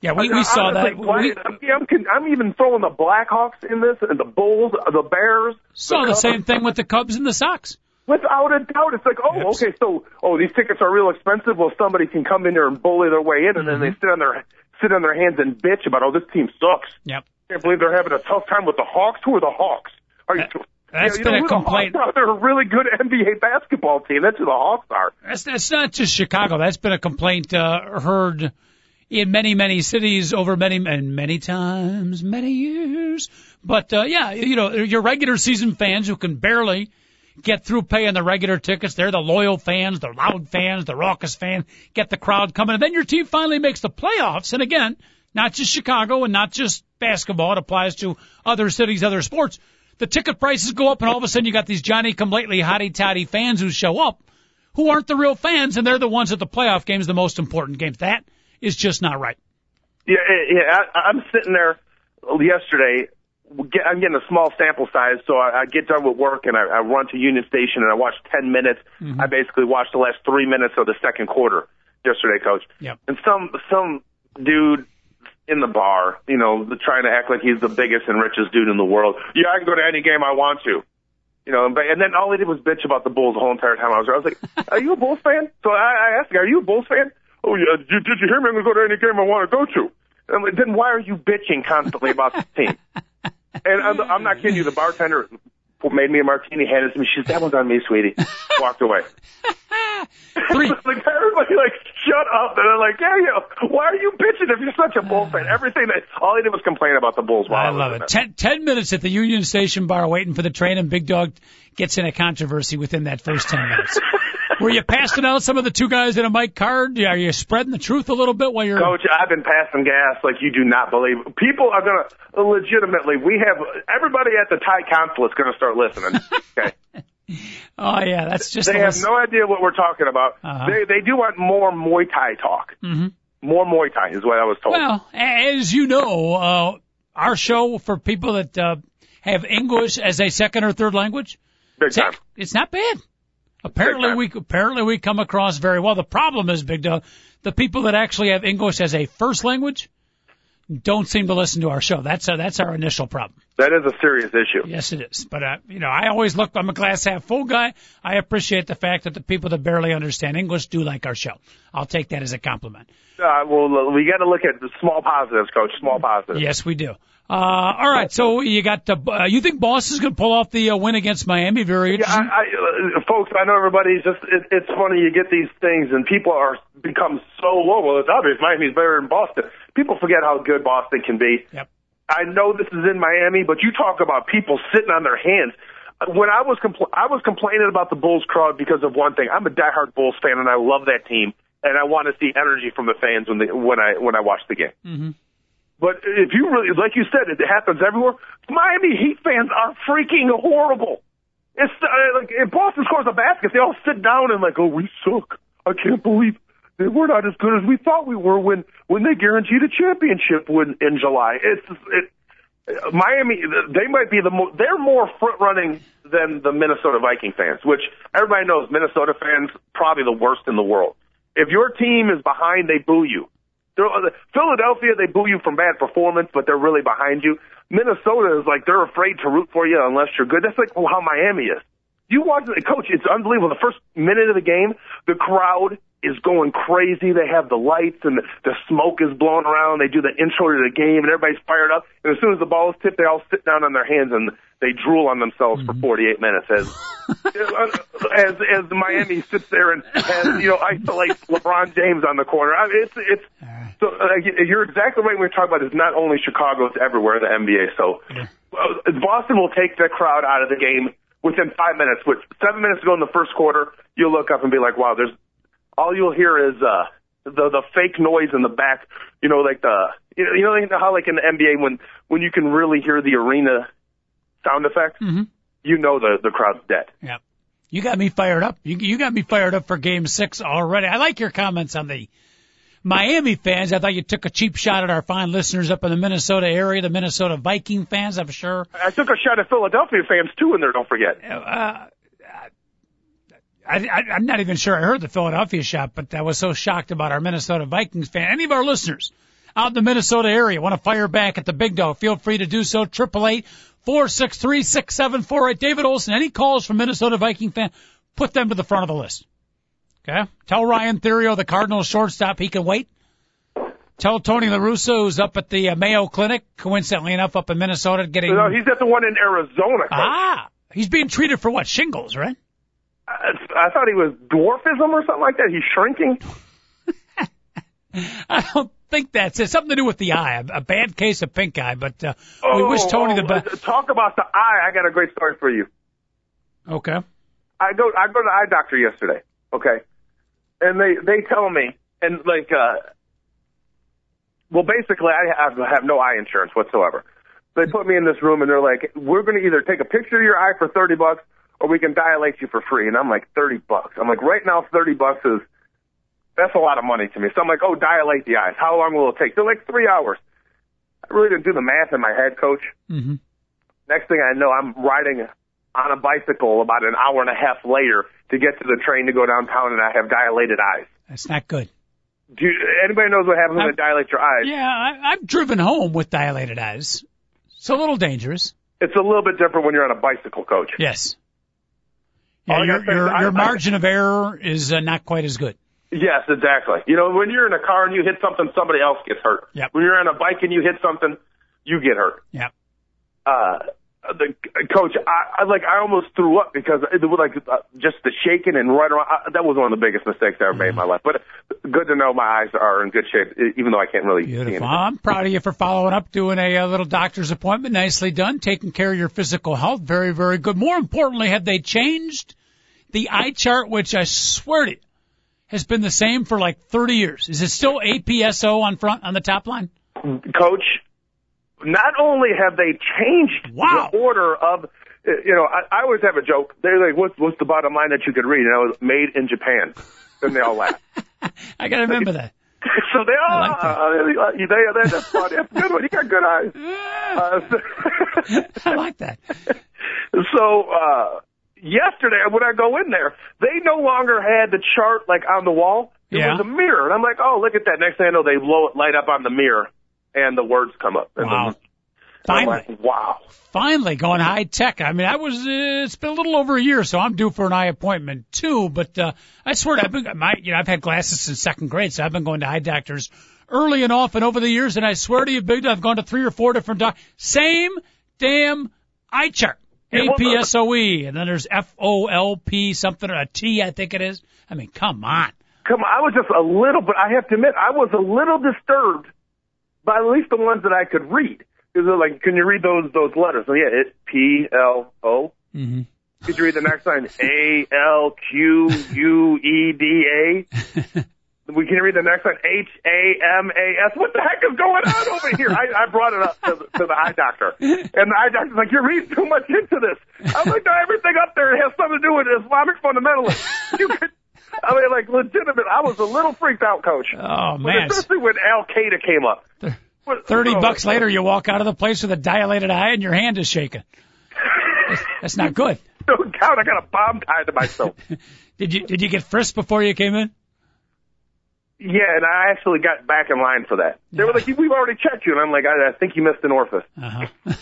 Yeah, we, we saw that. We, I'm, I'm even throwing the Blackhawks in this, and the Bulls, the Bears. Saw the, the same thing with the Cubs and the Sox. Without a doubt, it's like, oh, okay, so oh, these tickets are real expensive. Well, somebody can come in there and bully their way in, and mm-hmm. then they sit on their sit on their hands and bitch about, oh, this team sucks. Yep. Can't believe they're having a tough time with the Hawks. Who are the Hawks? Are you? That's yeah, been know, a complaint. The They're a really good NBA basketball team. That's who the Hawks are. That's that's not just Chicago. That's been a complaint uh, heard in many, many cities over many, and many times, many years. But, uh, yeah, you know, your regular season fans who can barely get through paying the regular tickets. They're the loyal fans, the loud fans, the raucous fans, get the crowd coming. And then your team finally makes the playoffs. And again, not just Chicago and not just basketball. It applies to other cities, other sports. The ticket prices go up and all of a sudden you got these Johnny come lately hotty toddy fans who show up who aren't the real fans and they're the ones at the playoff games, the most important games. That is just not right. Yeah, yeah. I, I'm sitting there yesterday. I'm getting a small sample size, so I, I get done with work and I, I run to Union Station and I watch 10 minutes. Mm-hmm. I basically watched the last three minutes of the second quarter yesterday, Coach. Yep. And some some dude in the bar, you know, trying to act like he's the biggest and richest dude in the world. Yeah, I can go to any game I want to. You know, and, and then all he did was bitch about the Bulls the whole entire time I was there. I was like, *laughs* "Are you a Bulls fan?" So I, I asked him, "Are you a Bulls fan?" Oh yeah, did you, did you hear me? I'm going to go to any game I want to go to. And like, then why are you bitching constantly about the team? *laughs* And I'm, I'm not kidding you. The bartender made me a martini, handed it to me. She said, "That one's on me, sweetie." Walked away. *laughs* Three. *laughs* like everybody, like shut up. And I'm like, yeah, yeah. Why are you bitching if you're such a bull fan? Everything that all he did was complain about the Bulls. While I, I love it. Ten, ten minutes at the Union Station bar waiting for the train, and Big Dog gets in a controversy within that first ten minutes. Were you passing out some of the two guys in a mic card? Are you spreading the truth a little bit while you're? Coach, I've been passing gas like you do not believe. People are gonna legitimately. We have everybody at the Thai consulate is gonna start listening. *laughs* Okay. oh yeah, that's just. They have no idea what we're talking about. Uh-huh. They they do want more Muay Thai talk. Mm-hmm. More Muay Thai is what I was told. Well, as you know, uh, our show for people that uh, have English as a second or third language, Big time. it's not bad. Apparently we apparently we come across very well. The problem is, Big Dog, the people that actually have English as a first language don't seem to listen to our show. That's a, that's our initial problem. That is a serious issue. Yes, it is. But uh, you know, I always look. I'm a glass half full guy. I appreciate the fact that the people that barely understand English do like our show. I'll take that as a compliment. Uh, well, we got to look at the small positives, Coach. Small positives. Yes, we do. Uh, all right. So you got the. Uh, you think Boston's going to pull off the uh, win against Miami? Very interesting. Yeah, I, uh, folks, I know everybody's just. It, it's funny you get these things and people are become so low. Well, it's obvious Miami's better than Boston. People forget how good Boston can be. Yep. I know this is in Miami, but you talk about people sitting on their hands. When I was compl- I was complaining about the Bulls crowd because of one thing. I'm a diehard Bulls fan and I love that team, and I want to see energy from the fans when they, when I when I watch the game. Mm-hmm. But if you really, like you said, it happens everywhere. Miami Heat fans are freaking horrible. It's uh, like if Boston scores a basket, they all sit down and like, oh, we suck. I can't believe we're not as good as we thought we were when when they guaranteed a championship when in July. It's it, Miami. They might be the more they're more front running than the Minnesota Viking fans, which everybody knows Minnesota fans probably the worst in the world. If your team is behind, they boo you. They're, uh, Philadelphia, they boo you from bad performance, but they're really behind you. Minnesota is like they're afraid to root for you unless you're good. That's like how Miami is. You watch the coach; it's unbelievable. The first minute of the game, the crowd is going crazy. They have the lights and the, the smoke is blowing around. They do the intro to the game and everybody's fired up. And as soon as the ball is tipped, they all sit down on their hands and they drool on themselves mm-hmm. for 48 minutes as, *laughs* as, as Miami sits there and has, you know, isolates LeBron James on the corner. I mean, it's, it's, so uh, you're exactly right when we talk about it's not only Chicago, it's everywhere in the NBA. So uh, Boston will take the crowd out of the game within five minutes. With seven minutes to go in the first quarter, you'll look up and be like, wow, there's all you'll hear is uh the the fake noise in the back. You know, like the you know, you know how like in the NBA when when you can really hear the arena sound effects. Mm-hmm. You know the the crowd's dead. Yep. You got me fired up. You you got me fired up for Game Six already. I like your comments on the Miami fans. I thought you took a cheap shot at our fine listeners up in the Minnesota area, the Minnesota Viking fans. I'm sure. I took a shot at Philadelphia fans too in there. Don't forget. Uh, I, I, I'm not even sure I heard the Philadelphia shot, but I was so shocked about our Minnesota Vikings fan. Any of our listeners out in the Minnesota area want to fire back at the big dog, feel free to do so. Triple eight four six three six seven four eight. David Olson, any calls from Minnesota Viking fan, put them to the front of the list. Okay? Tell Ryan Theriot, the Cardinals shortstop, he can wait. Tell Tony La Russa, who's up at the uh, Mayo Clinic, coincidentally enough, up in Minnesota, getting. No, he's at the one in Arizona. Coach. Ah, he's being treated for what? Shingles, right? I thought he was dwarfism or something like that. He's shrinking. *laughs* I don't think that's it. Something to do with the eye. A bad case of pink eye, but uh, oh, we wish Tony oh, the best. Talk about the eye. I got a great story for you. Okay. I go I go to the eye doctor yesterday. Okay, and they they tell me and like uh, well basically I have, have no eye insurance whatsoever. They put me in this room and they're like, we're going to either take a picture of your eye for thirty bucks or we can dilate you for free. And I'm like, 30 bucks. I'm like, right now, 30 bucks is, that's a lot of money to me. So I'm like, oh, dilate the eyes. How long will it take? They're like three hours. I really didn't do the math in my head, coach. Mm-hmm. Next thing I know, I'm riding on a bicycle about an hour and a half later to get to the train to go downtown and I have dilated eyes. That's not good. Do you, anybody knows what happens when it dilate your eyes? Yeah, I, I've driven home with dilated eyes. It's a little dangerous. It's a little bit different when you're on a bicycle, coach. Yes. Yeah, your, your, your margin of error is uh, not quite as good. Yes, exactly. You know, when you're in a car and you hit something, somebody else gets hurt. Yep. When you're on a bike and you hit something, you get hurt. Yep. Uh, the coach, I, I like, I almost threw up because it was like uh, just the shaking and right around. I, that was one of the biggest mistakes I ever made in my life. But good to know my eyes are in good shape, even though I can't really Beautiful. see anything. I'm proud of you for following up, doing a, a little doctor's appointment. Nicely done, taking care of your physical health. Very, very good. More importantly, have they changed? the eye chart, which I swear to you, has been the same for like 30 years. Is it still APSO on front on the top line? Coach, not only have they changed wow. the order of, you know, I, I always have a joke. They're like, what's, what's the bottom line that you could read? And I was made in Japan. And they all laugh. *laughs* I got to remember that. *laughs* so they all, I like that. uh, they, they, that's funny. That's good one. You got good eyes. *laughs* Uh, so, I like that. So, uh, yesterday when I go in there, they no longer had the chart like on the wall. It yeah. was a mirror, and I'm like, oh, look at that. Next thing I know, they blow it light up on the mirror, and the words come up. And wow. Finally. Like, wow. Finally going high tech. I mean, I was, uh, it's been a little over a year, so I'm due for an eye appointment too, but, uh, I swear I've been, my, you know, I've had glasses since second grade, so I've been going to eye doctors early and often over the years, and I swear to you, Big, I've gone to three or four different doctors. Same damn eye chart. APSOE, and then there's FOLP something or a T, I think it is. I mean, come on. Come on, I was just a little, but I have to admit, I was a little disturbed by at least the ones that I could read. Because like, can you read those those letters? So yeah, it's P L O. Mm-hmm. Could you read the next line? A L Q U E D A. We can read the next one. H A M A S. What the heck is going on over here? I, I brought it up to, to the eye doctor, and the eye doctor's like, "You're reading too much into this." I'm like, "No, everything up there has something to do with Islamic fundamentalists." You could. I mean, like legitimate. I was a little freaked out, coach. Oh man, especially when Al Qaeda came up. Thirty oh, bucks later, you walk out of the place with a dilated eye and your hand is shaking. That's- That's not *laughs* good. No doubt, I got a bomb tied to myself. *laughs* Did you did you get frisked before you came in? yeah, and I actually got back in line for that. They were like, "We've already checked you," and I'm like, "I, I think you missed an orifice." Uh-huh.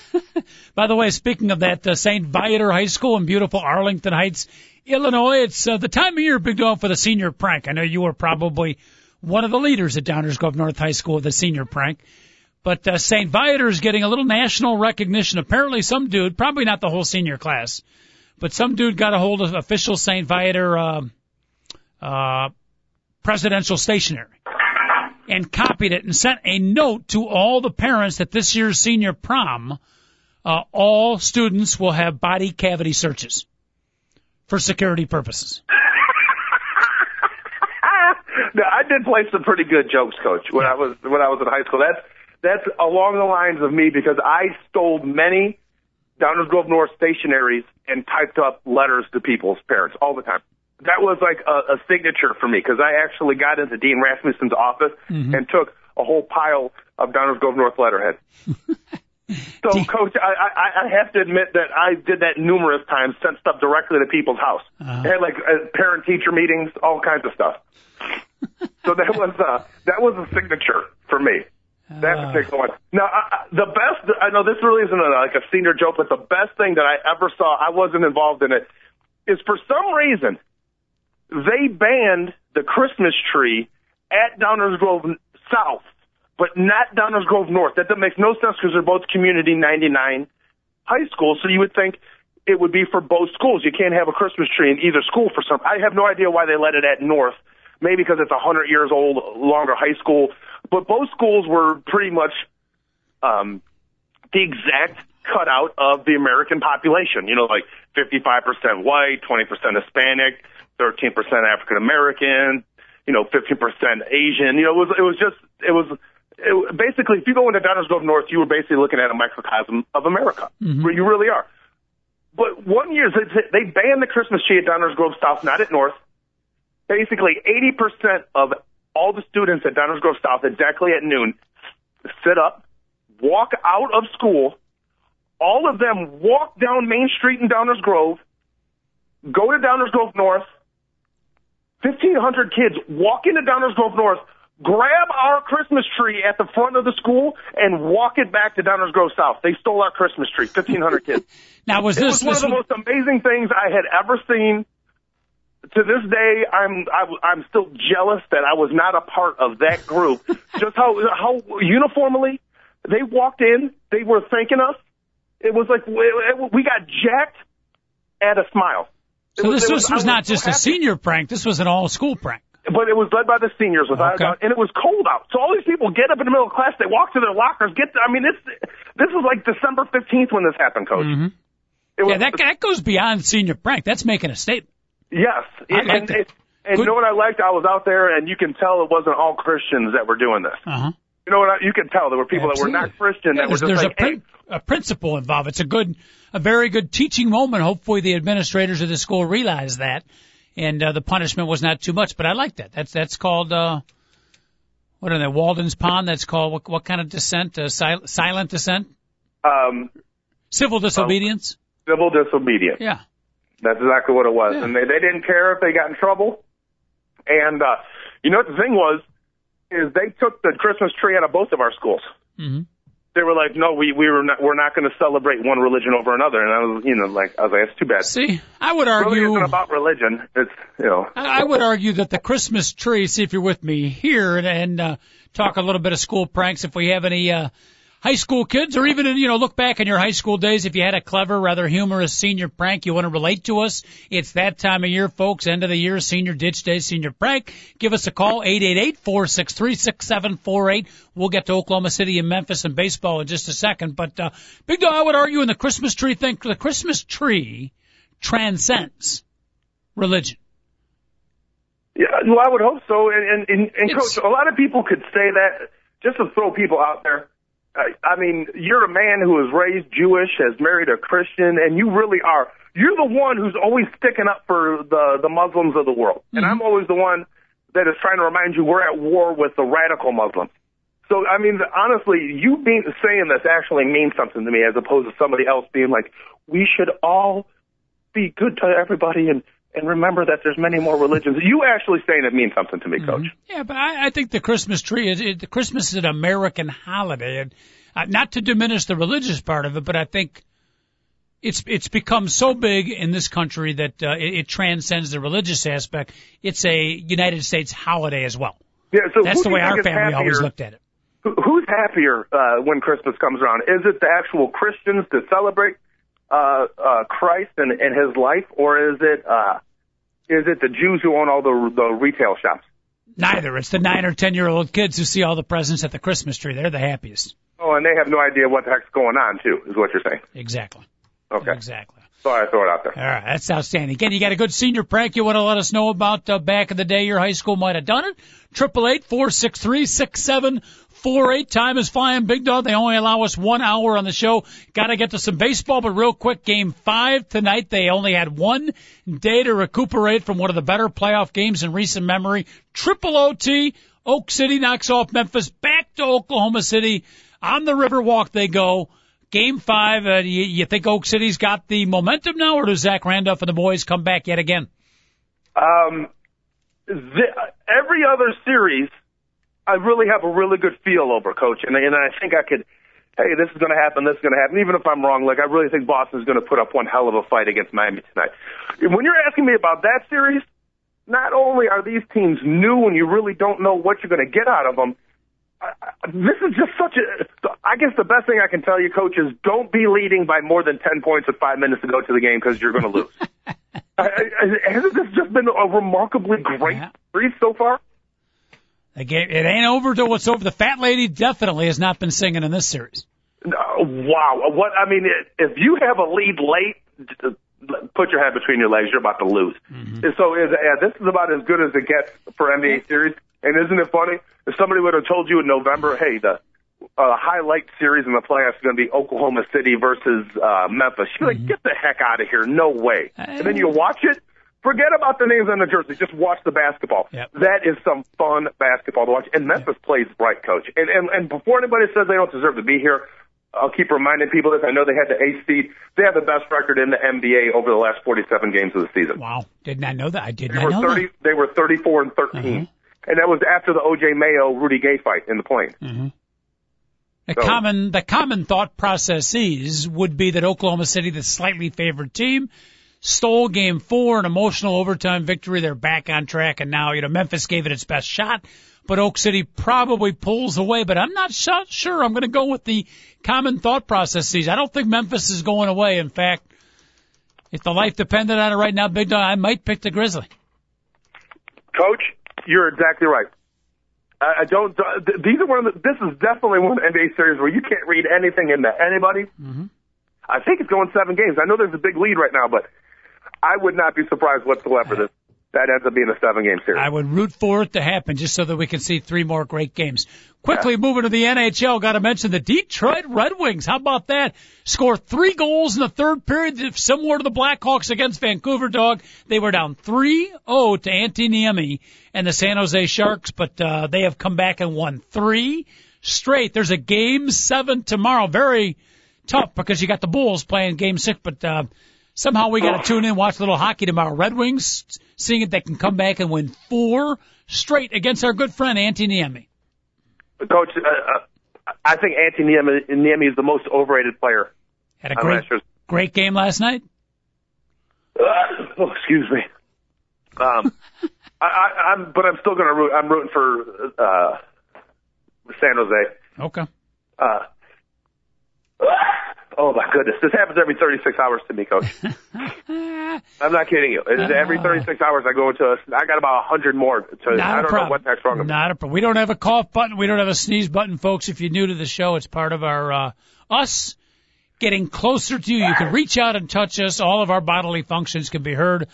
*laughs* By the way, speaking of that, uh, St. Viator High School in beautiful Arlington Heights, Illinois, it's uh, the time of year, Big Dog, for the senior prank. I know you were probably one of the leaders at Downers Grove North High School with the senior prank. But uh, St. Viator is getting a little national recognition. Apparently, some dude, probably not the whole senior class, but some dude got a hold of official St. Viator uh, uh, presidential stationery and copied it and sent a note to all the parents that this year's senior prom, uh, all students will have body cavity searches for security purposes. *laughs* no, I did play some pretty good jokes, coach, when I was when I was in high school. That's that's along the lines of me because I stole many Downers Grove North stationaries and typed up letters to people's parents all the time. That was like a, a signature for me because I actually got into Dean Rasmussen's office mm-hmm. and took a whole pile of Downers Grove North letterhead. *laughs* So, Dean- Coach, I, I, I have to admit that I did that numerous times, sent stuff directly to people's house. Uh-huh. Had like uh, parent-teacher meetings, all kinds of stuff. so that *laughs* was uh, that was a signature for me. That Uh. particular one. Now, I, I- the best. I know this really isn't a, like a senior joke, but the best thing that I ever saw, I wasn't involved in it, is for some reason they banned the Christmas tree at Downers Grove South, but not Downers Grove North. That, that makes no sense because they're both Community 99 high schools. So you would think it would be for both schools. You can't have a Christmas tree in either school for some. I have no idea why they let it at North. Maybe because it's a hundred years old, longer high school. But both schools were pretty much um, the exact cutout of the American population. You know, like 55% white, 20% Hispanic, 13% African American, you know, 15% Asian. You know, it was it was just it was it, basically if you go into Downers Grove North, you were basically looking at a microcosm of America. Mm-hmm. Where you really are. But one year they, they banned the Christmas tree at Downers Grove South, not at North. Basically, 80% of all the students at Downers Grove South exactly at noon sit up, walk out of school. All of them walk down Main Street in Downers Grove, go to Downers Grove North. 1,500 kids walk into Downers Grove North, grab our Christmas tree at the front of the school, and walk it back to Downers Grove South. They stole our Christmas tree. 1,500 kids. *laughs* Now, was It this, was one of the most amazing things I had ever seen. To this day, I'm I, I'm still jealous that I was not a part of that group. *laughs* Just how how uniformly they walked in, they were thanking us. It was like we, got jacked at a smile. It so this it was, was not so just a senior prank. This was an all school prank. But it was led by the seniors without Okay. a doubt, and it was cold out. So all these people get up in the middle of class, they walk to their lockers, get. I mean, this this was like December fifteenth when this happened, Coach. Mhm. Was, Yeah, that, that goes beyond senior prank. That's making a statement. Yes, I and, like and, and, and you know what I liked? I was out there, and you can tell it wasn't all Christians that were doing this. Uh huh. You know what? I, you can tell there were people that were not Absolutely. Christian Yeah, that were there's just there's like, a, prin- a principle involved. It's a good, a very good teaching moment. Hopefully, the administrators of the school realize that, and uh, the punishment was not too much. But I like that. That's that's called uh, what are they? Walden's Pond. That's called what? What kind of dissent? Uh, sil- silent dissent? um, Civil disobedience? civil disobedience. Yeah. That's exactly what it was. Yeah. And they, they didn't care if they got in trouble. And, uh, you know what the thing was? Is they took the Christmas tree out of both of our schools. hmm They were like, no, we, we were not, we're not going to celebrate one religion over another. And I was, you know, like, I was like, it's too bad. See, I would It really argue. isn't about religion. It's, you know. I I would argue that the Christmas tree, see if you're with me here, and, and uh, talk a little bit of school pranks if we have any uh, high school kids, or even you know look back in your high school days if you had a clever, rather humorous senior prank you want to relate to us. It's that time of year, folks. End of the year, senior ditch day, senior prank. Give us a call eight eight eight four six three six seven four eight. We'll get to Oklahoma City and Memphis and baseball in just a second. But uh, Big Dog, I would argue in the Christmas tree thing, the Christmas tree transcends religion. Yeah, well, I would hope so. And, and, and, and coach, a lot of people could say that just to throw people out there. I, I mean, you're a man who was raised Jewish, has married a Christian, and you really are you're the one who's always sticking up for the the Muslims of the world, and Mhm. I'm always the one that is trying to remind you we're at war with the radical Muslims. So I mean, honestly, you being saying this actually means something to me, as opposed to somebody else being like, we should all be good to everybody and and remember that there's many more religions. You actually saying it means something to me, Coach. Yeah, but I, I think the Christmas tree is it, the Christmas is an American holiday, and uh, not to diminish the religious part of it, but I think it's it's become so big in this country that uh, it, it transcends the religious aspect. It's a United States holiday as well. Yeah, so That's the way our think is family always looked at it. Who's happier uh, when Christmas comes around? Is it the actual Christians that celebrate uh, uh, Christ and, and His life, or is it uh, is it the Jews who own all the the retail shops? Neither. It's the nine or ten year old kids who see all the presents at the Christmas tree. They're the happiest. Oh, and they have no idea what the heck's going on, too, is what you're saying. Exactly. Okay, Exactly. Sorry I throw it out there. All right, that's outstanding. Again, you got a good senior prank you want to let us know about uh, back in the day your high school might have done it. Triple eight four six three six seven four eight. Time is flying, big dog. They only allow us one hour on the show. Got to get to some baseball, but real quick, game five tonight. They only had one day to recuperate from one of the better playoff games in recent memory. Triple OT. Oak City knocks off Memphis. Back to Oklahoma City. On the Riverwalk they go. Game five, uh, you, you think Oak City's got the momentum now, or does Zach Randolph and the boys come back yet again? Um, the, every other series, I really have a really good feel over, Coach, and, and I think I could. Hey, this is going to happen. This is going to happen. Even if I'm wrong, like I really think Boston's going to put up one hell of a fight against Miami tonight. When you're asking me about that series, not only are these teams new and you really don't know what you're going to get out of them, this is just such a. I guess the best thing I can tell you, Coach, is don't be leading by more than ten points with five minutes to go to the game because you're going to lose. *laughs* I, I, hasn't this just been a remarkably great Yeah. series so far? Game, it ain't over till it's over. The fat lady definitely has not been singing in this series. No, wow. What I mean, if you have a lead late, put your head between your legs. You're about to lose. And So is, this is about as good as it gets for NBA series. And isn't it funny? If somebody would have told you in November, hey, the uh, highlight series in the playoffs is going to be Oklahoma City versus uh, Memphis, you're like, get the heck out of here. No way. And then you watch it. Forget about the names on the jersey. Just watch the basketball. Yep. That is some fun basketball to watch. And Memphis plays right, coach. And, and and before anybody says they don't deserve to be here, I'll keep reminding people this. I know they had the eighth seed. They have the best record in the NBA over the last 47 games of the season. Wow, did not know that. I did They not were know 30. They were 34 and 13, Mhm. and that was after the OJ Mayo Rudy Gay fight in the plane. that. hmm The So- common, the common thought processes would be that Oklahoma City, the slightly favored team, stole game four, an emotional overtime victory. They're back on track, and now, you know, Memphis gave it its best shot, but Oak City probably pulls away. But I'm not sure. I'm going to go with the common thought processes. I don't think Memphis is going away. In fact, if the life depended on it right now, Big Dog, I might pick the Grizzly. Coach, you're exactly right. I, don't. th- These are one of the. This is definitely one of the NBA series where you can't read anything into anybody. Mm-hmm. I think it's going seven games. I know there's a big lead right now, but I would not be surprised whatsoever that that ends up being a seven game series. I would root for it to happen just so that we can see three more great games. Quickly moving to the NHL, got to mention the Detroit Red Wings. How about that? Score three goals in the third period, similar to the Blackhawks against Vancouver Dog. They were down 3-0 to Antti Niemi and the San Jose Sharks, but uh, they have come back and won three straight. There's a game seven tomorrow. Very tough because you got the Bulls playing game six, but uh, somehow we got to tune in, watch a little hockey tomorrow. Red Wings, seeing if they can come back and win four straight against our good friend Antti Niemi. Coach, uh, uh, I think Anthony Niemi Niemi is the most overrated player. Had a great, great game last night. Uh, oh, excuse me. Um, *laughs* I, I, I'm, but I'm still going to root. I'm rooting for uh, San Jose. Okay. Uh, oh my goodness, this happens every 36 hours to me, Coach. *laughs* I'm not kidding you. It's every 36 hours I go into. A, I got about 100 more. To, Not I a don't problem. know what wrong with. Not a problem. We don't have a cough button. We don't have a sneeze button, folks. If you're new to the show, it's part of our uh, us getting closer to you. You can reach out and touch us. All of our bodily functions can be heard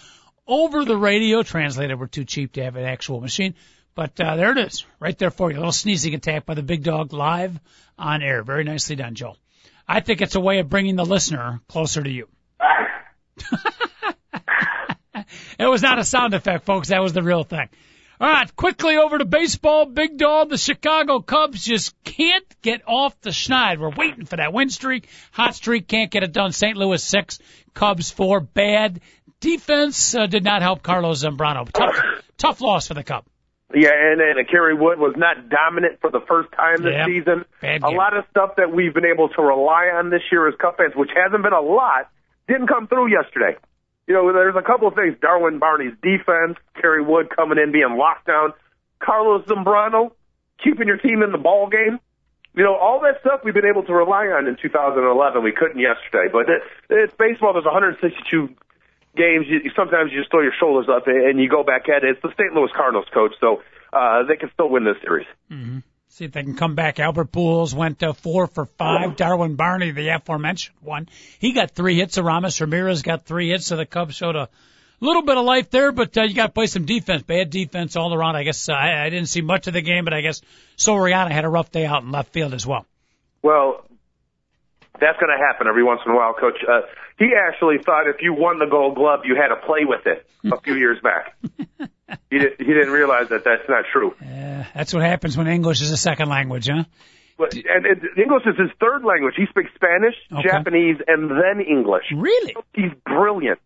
over the radio. Translated, we're too cheap to have an actual machine. But uh, there it is, right there for you. A little sneezing attack by the big dog live on air. Very nicely done, Joel. I think it's a way of bringing the listener closer to you. *laughs* it was not a sound effect, folks. That was the real thing. All right, quickly over to baseball. Big dog, the Chicago Cubs just can't get off the schneid. We're waiting for that win streak. Hot streak can't get it done. St. Louis six, Cubs four. Bad defense uh, did not help Carlos Zambrano. Tough, tough loss for the Cubs. Yeah, and, and Kerry Wood was not dominant for the first time this Yep. season. Bad A game. lot of stuff that we've been able to rely on this year as Cub fans, which hasn't been a lot, didn't come through yesterday. You know, there's a couple of things. Darwin Barney's defense, Kerry Wood coming in being locked down, Carlos Zambrano keeping your team in the ball game. You know, all that stuff we've been able to rely on in 2011. We couldn't yesterday, but it, it's baseball. There's 162 games. You, sometimes you just throw your shoulders up and you go back at it. It's the St. Louis Cardinals coach, so uh, they can still win this series. See if they can come back. Albert Pujols went uh, four for five. Darwin Barney, the aforementioned one, he got three hits. Aramis Ramirez got three hits. So the Cubs showed a little bit of life there, but uh, you got to play some defense. Bad defense all around. I guess uh, I, I didn't see much of the game, but I guess Soriano had a rough day out in left field as well. Well, that's going to happen every once in a while, Coach. Uh, he actually thought if you won the Gold Glove, you had to play with it a few years back. He, did, he didn't realize that that's not true. Uh, that's what happens when English is a second language, huh? But, and, and English is his third language. He speaks Spanish, Okay. Japanese, and then English. Really? He's brilliant.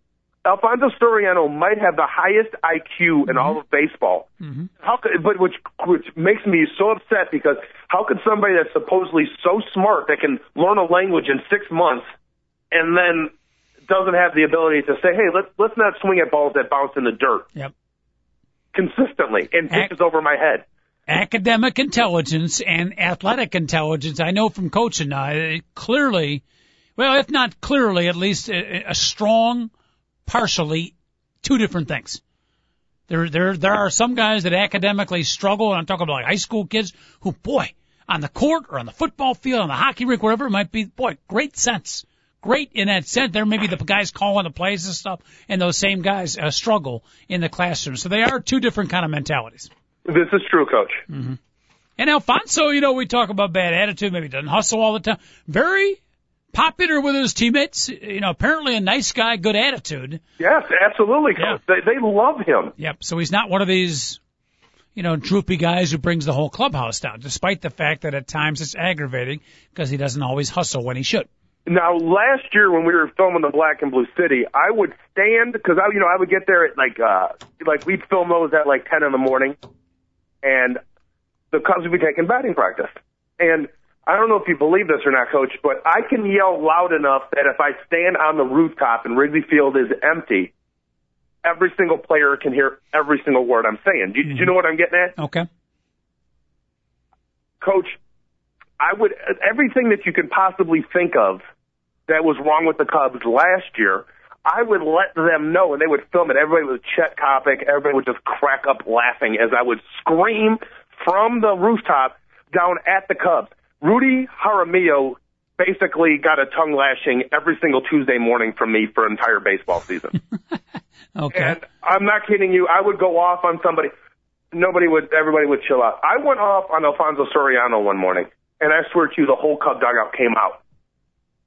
Alfonso Soriano might have the highest IQ in all of baseball. How could, but which which makes me so upset because how could somebody that's supposedly so smart that can learn a language in six months and then doesn't have the ability to say, hey, let's let's not swing at balls that bounce in the dirt Yep. consistently and Ac- pitches over my head. academic intelligence and athletic intelligence. I know from coaching now, clearly, well, if not clearly, at least a, a strong, partially, two different things. There, there, there are some guys that academically struggle, and I'm talking about like high school kids who, boy, on the court or on the football field, on the hockey rink, wherever it might be, boy, great sense. Great in that sense. There may be the guys calling the plays and stuff, and those same guys uh, struggle in the classroom. So they are two different kind of mentalities. This is true, Coach. And Alfonso, you know, we talk about bad attitude, maybe doesn't hustle all the time. Very popular with his teammates. You know, apparently a nice guy, good attitude. Yes, absolutely, Coach. They, they love him. Yep. So he's not one of these, you know, droopy guys who brings the whole clubhouse down, despite the fact that at times it's aggravating because he doesn't always hustle when he should. Now, last year when we were filming the Black and Blue City, I would stand because I, you know, I would get there at like, uh, like we'd film those at like ten in the morning, and the Cubs would be taking batting practice. And I don't know if you believe this or not, Coach, but I can yell loud enough that if I stand on the rooftop and Wrigley Field is empty, every single player can hear every single word I'm saying. Do, do you know what I'm getting at? Okay. Coach, I would everything that you could possibly think of that was wrong with the Cubs last year. I would let them know, and they would film it. Everybody would Chet Kopic. Everybody would just crack up laughing as I would scream from the rooftop down at the Cubs. Rudy Jaramillo basically got a tongue lashing every single Tuesday morning from me for an entire baseball season. *laughs* Okay. And I'm not kidding you. I would go off on somebody. Nobody would. Everybody would chill out. I went off on Alfonso Soriano one morning, and I swear to you, the whole Cub dugout came out.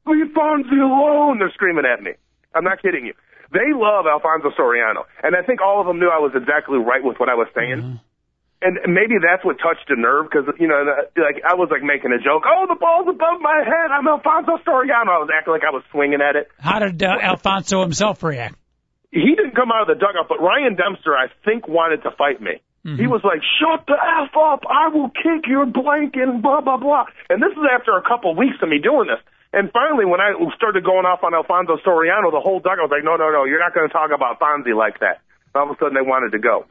Leave Fonzie alone! They're screaming at me. I'm not kidding you. They love Alfonso Soriano, and I think all of them knew I was exactly right with what I was saying. And maybe that's what touched a nerve because you know, like I was like making a joke. Oh, the ball's above my head. I'm Alfonso Soriano. I was acting like I was swinging at it. How did uh, Alfonso himself react? he didn't come out of the dugout, but Ryan Dempster, I think, wanted to fight me. He was like, "Shut the f up! I will kick your blanket!" and blah blah blah. And this is after a couple weeks of me doing this. And finally, when I started going off on Alfonso Soriano, the whole dugout was like, "No, no, no! You're not going to talk about Fonzie like that." And all of a sudden, they wanted to go.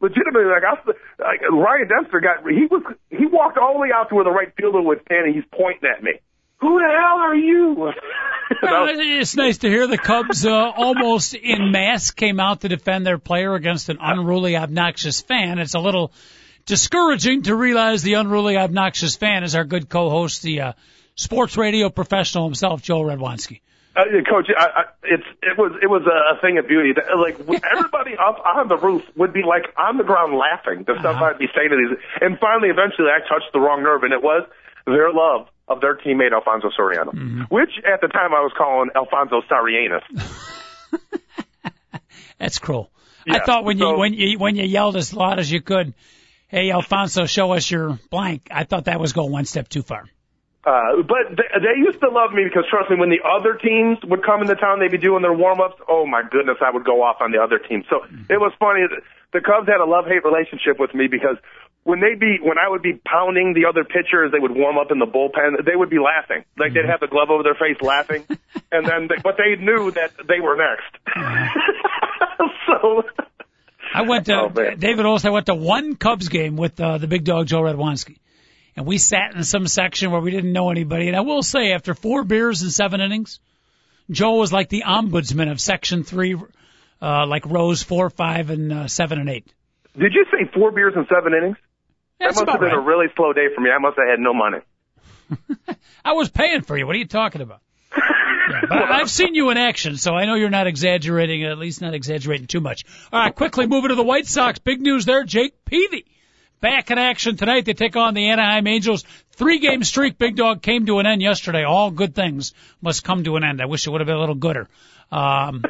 Legitimately, like I, like Ryan Dempster got, he was, he walked all the way out to where the right fielder was standing. He's pointing at me. Who the hell are you? *laughs* You? Well, it's nice to hear the Cubs uh, almost in mass came out to defend their player against an unruly, obnoxious fan. It's a little discouraging to realize the unruly, obnoxious fan is our good co-host, the uh, sports radio professional himself, Joe Redwanski. Uh, Coach, I, I, it's it was it was a, thing of beauty. Like *laughs* everybody up on the roof would be like on the ground laughing. The stuff Uh-huh. I'd be saying to these, and finally, eventually, I touched the wrong nerve, and it was their love of their teammate Alfonso Soriano, Mm-hmm. which at the time I was calling Alfonso Sarianis. *laughs* That's cruel. Yeah, I thought when so- you when you when you yelled as loud as you could, "Hey Alfonso, show us your blank." I thought that was going one step too far. Uh, but they, they used to love me because trust me, when the other teams would come into town, they'd be doing their warm ups. Oh my goodness, I would go off on the other team. So it was funny. The Cubs had a love hate relationship with me because when they'd be when I would be pounding the other pitcher as they would warm up in the bullpen, they would be laughing. Like they'd have the glove over their face, laughing, *laughs* and then they, but they knew that they were next. *laughs* so I went to Oh. David Olson. I went to one Cubs game with uh, the big dog Joe Radwanski, and we sat in some section where we didn't know anybody. And I will say, after four beers and seven innings, Joe was like the ombudsman of Section Three, uh, like rows four, five, and uh, seven and eight. did you say four beers and seven innings? That's that must have been right. a really slow day for me. I must have had no money. *laughs* I was paying for you. What are you talking about? *laughs* Yeah, but I've seen you in action, so I know you're not exaggerating, at least not exaggerating too much. All right, quickly moving to the White Sox. Big news there. Jake Peavy back in action tonight. They take on the Anaheim Angels. Three game streak, Big Dog, came to an end yesterday. All good things must come to an end. I wish it would have been a little gooder. Um,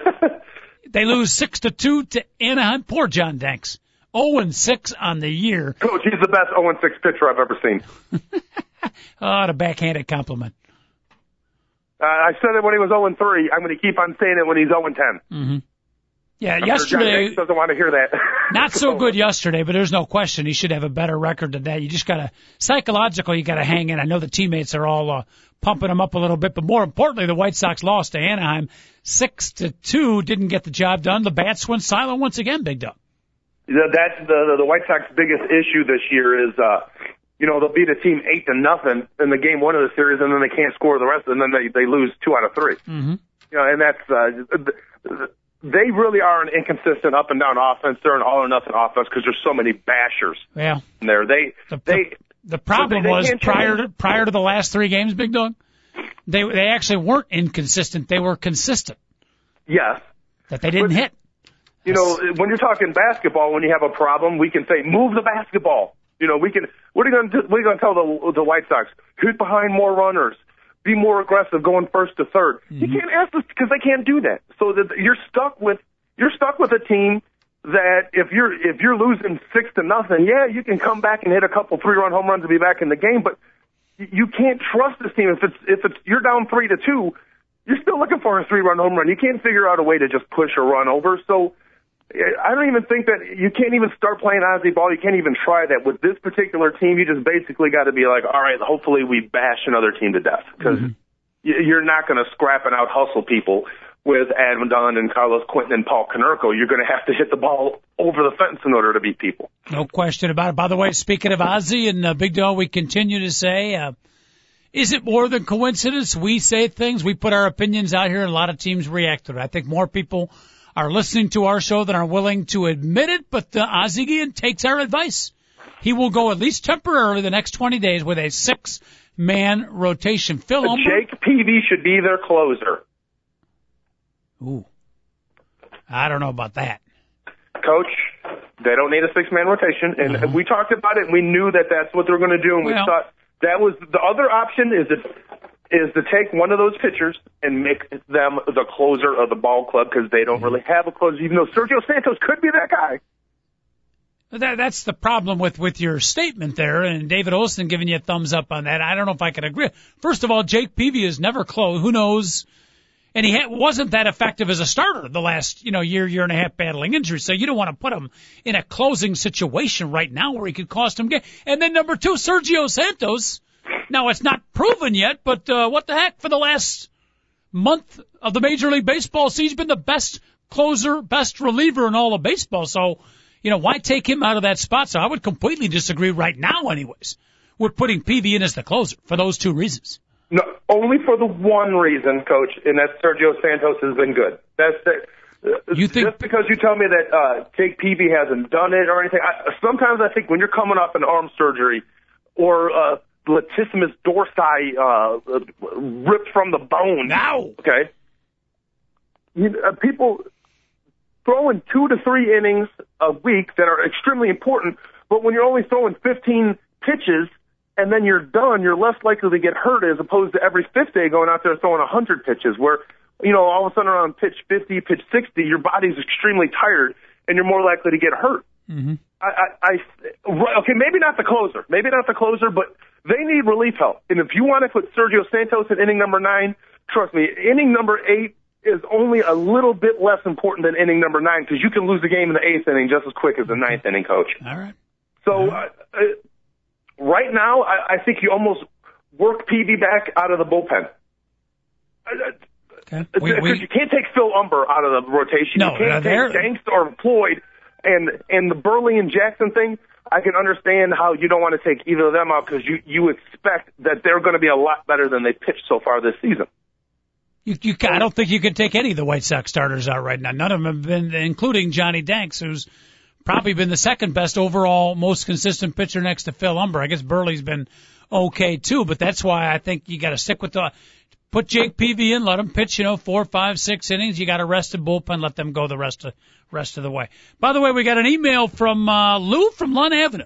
*laughs* they lose six to two to Anaheim. Poor John Danks. 0 and 6 on the year. Coach, he's the best 0 6 pitcher I've ever seen. *laughs* Oh, the backhanded compliment. Uh, I said it when he was 0 3. I'm going to keep on saying it when he's 0 10. Yeah, I'm yesterday. Hicks doesn't want to hear that. *laughs* Not so good *laughs* yesterday, but there's no question he should have a better record than that. You just gotta psychological, you gotta hang in. I know the teammates are all uh, pumping him up a little bit, but more importantly, the White Sox lost to Anaheim six to two. Didn't get the job done. The bats went silent once again. Big dog. That's the the White Sox biggest issue this year is, uh, you know, they'll beat a team eight to nothing in the game one of the series, and then they can't score the rest, and then they they lose two out of 3 Mm-hmm. You know, and that's uh, they really are an inconsistent up and down offense. They're an all or nothing offense because there's so many bashers Yeah. there. They The, they the problem they- they was prior to prior to the last three games, Big Dog. They they actually weren't inconsistent. They were consistent. yes. That they didn't But- hit. You know, when you're talking basketball, when you have a problem, we can say move the basketball. You know, we can. What are you going to What are you going to tell the the White Sox? Hit behind more runners. Be more aggressive, going first to 3rd You mm-hmm. can't ask this because they can't do that. So that you're stuck with you're stuck with a team that if you're if you're losing six to nothing, yeah, you can come back and hit a couple three run home runs to be back in the game, but you can't trust this team if it's if it's you're down three to two. You're still looking for a three run home run. You can't figure out a way to just push a run over. So I don't even think that you can't even start playing Ozzie ball. You can't even try that with this particular team. You just basically got to be like, all right, hopefully we bash another team to death because you're not going to scrap and out hustle people with Adam Dunn and Carlos Quentin and Paul Konerko. You're going to have to hit the ball over the fence in order to beat people. No question about it. By the way, speaking of Ozzie and uh, Big Dog, we continue to say, uh, is it more than coincidence? We say things, we put our opinions out here, and a lot of teams react to it. I think more people are listening to our show that are willing to admit it, but the Guillen takes our advice. He will go at least temporarily the next 20 days with a six-man rotation. Phil Humber. Jake Peavy should be their closer. Ooh. I don't know about that. Coach, they don't need a six man rotation. And uh-huh. we talked about it and we knew that that's what they were going to do. And we thought that was the other option is to, is to take one of those pitchers and make them the closer of the ball club because they don't mm-hmm. really have a closer, even though Sergio Santos could be that guy. That, that's the problem with, with your statement there, and David Olson giving you a thumbs up on that. I don't know if I can agree. First of all, Jake Peavy is never close. Who knows? And he ha- wasn't that effective as a starter the last, you know, year, year and a half battling injuries. So you don't want to put him in a closing situation right now where he could cost him game. And then number two, Sergio Santos. Now it's not proven yet, but uh, what the heck? For the last month of the Major League Baseball season, he's been the best closer, best reliever in all of baseball. So, you know, why take him out of that spot? So I would completely disagree right now, anyways, with putting Peavy in as the closer for those two reasons. No, only for the one reason, Coach, and that Sergio Santos has been good. That's the. uh, You think- just because you tell me that uh, Jake Peavy hasn't done it or anything? I, sometimes I think when you're coming off an arm surgery or uh, latissimus dorsi uh, ripped from the bone. Now, Okay. You, uh, people throwing two to three innings a week that are extremely important, but when you're only throwing 15 pitches and then you're done, you're less likely to get hurt as opposed to every fifth day going out there throwing 100 pitches. Where you know, all of a sudden around pitch 50, pitch 60, your body's extremely tired and you're more likely to get hurt. Mm-hmm. I, I, I, okay, maybe not the closer, maybe not the closer, but they need relief help. And if you want to put Sergio Santos in inning number nine, trust me, inning number eight is only a little bit less important than inning number nine because you can lose the game in the eighth inning just as quick as the ninth inning, coach. All right. So All right, uh, uh, right now, I, I think you almost work Peavy back out of the bullpen. Okay. We, we, you can't take Phil Humber out of the rotation. No, you can't take Danks or Floyd and and the Buehrle and Jackson thing. I can understand how you don't want to take either of them out because you you expect that they're going to be a lot better than they pitched so far this season. You, you, I don't think you can take any of the White Sox starters out right now. None of them have been, including Johnny Danks, who's probably been the second best overall, most consistent pitcher next to Phil Humber. I guess Buehrle's been okay too, but that's why I think you got to stick with the put Jake Peavy in, let him pitch, you know, four, five, six innings. You got a rested bullpen, let them go the rest of rest of the way. By the way, we got an email from uh, Lou from Lund Avenue.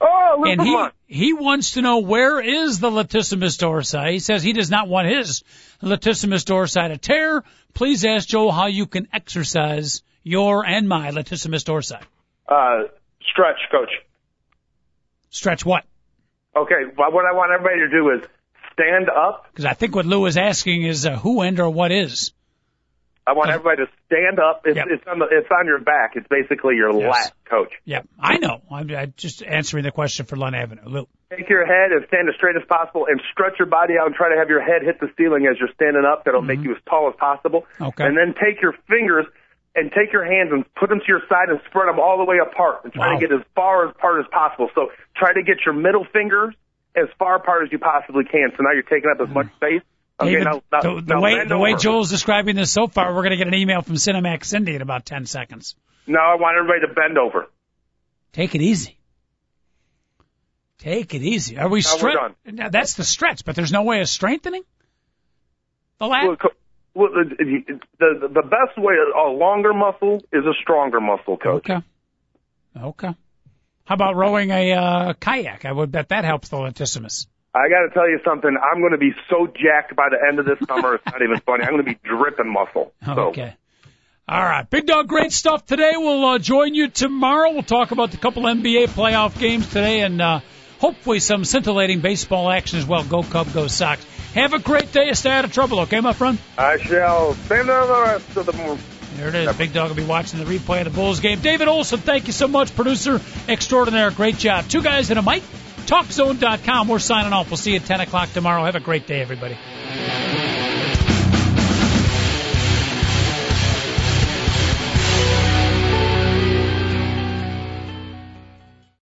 Oh, Lou and he Lund. he wants to know where is the latissimus dorsi. He says he does not want his latissimus dorsi to tear. Please ask Joe how you can exercise your and my latissimus dorsi. Uh, stretch, coach. Stretch what? Okay, well, what I want everybody to do is stand up. Because I think what Lou is asking is uh, who and or what is. I want everybody to stand up. It's, Yep. it's on the it's on your back. It's basically your Yes. lat, coach. Yeah, I know. I'm, I'm just answering the question for Lund Avenue. Lou. Take your head and stand as straight as possible, and stretch your body out and try to have your head hit the ceiling as you're standing up. That'll make you as tall as possible. Mm-hmm. Okay. And then take your fingers and take your hands and put them to your side and spread them all the way apart and try Wow. to get as far apart as possible. So try to get your middle fingers as far apart as you possibly can. So now you're taking up as much space. Okay, David, now, now, the, the now way the way. Joel's describing this so far, we're going to get an email from Cinemax Cindy in about ten seconds. Now I want everybody to bend over. Take it easy. Take it easy. Are we Now we're stretch? done. Now, That's the stretch, but there's no way of strengthening the lat. Well, co- well, the, the the best way, a longer muscle is a stronger muscle, coach. Okay. Okay. How about rowing a uh, kayak? I would bet that helps the latissimus. I got to tell you something. I'm going to be so jacked by the end of this summer. It's not even funny. I'm going to be dripping muscle. *laughs* So, Okay. All right, Big Dog, great stuff today. We'll uh, join you tomorrow. We'll talk about the couple NBA playoff games today and uh, hopefully some scintillating baseball action as well. Go Cub, go Sox. Have a great day. Stay out of trouble, okay, my friend? I shall spend the rest of the morning. There it is. Big Dog will be watching the replay of the Bulls game. David Olson, thank you so much, producer extraordinaire. Great job. Two guys and a mic. TalkZone.com. We're signing off. We'll see you at 10 o'clock tomorrow. Have a great day, everybody.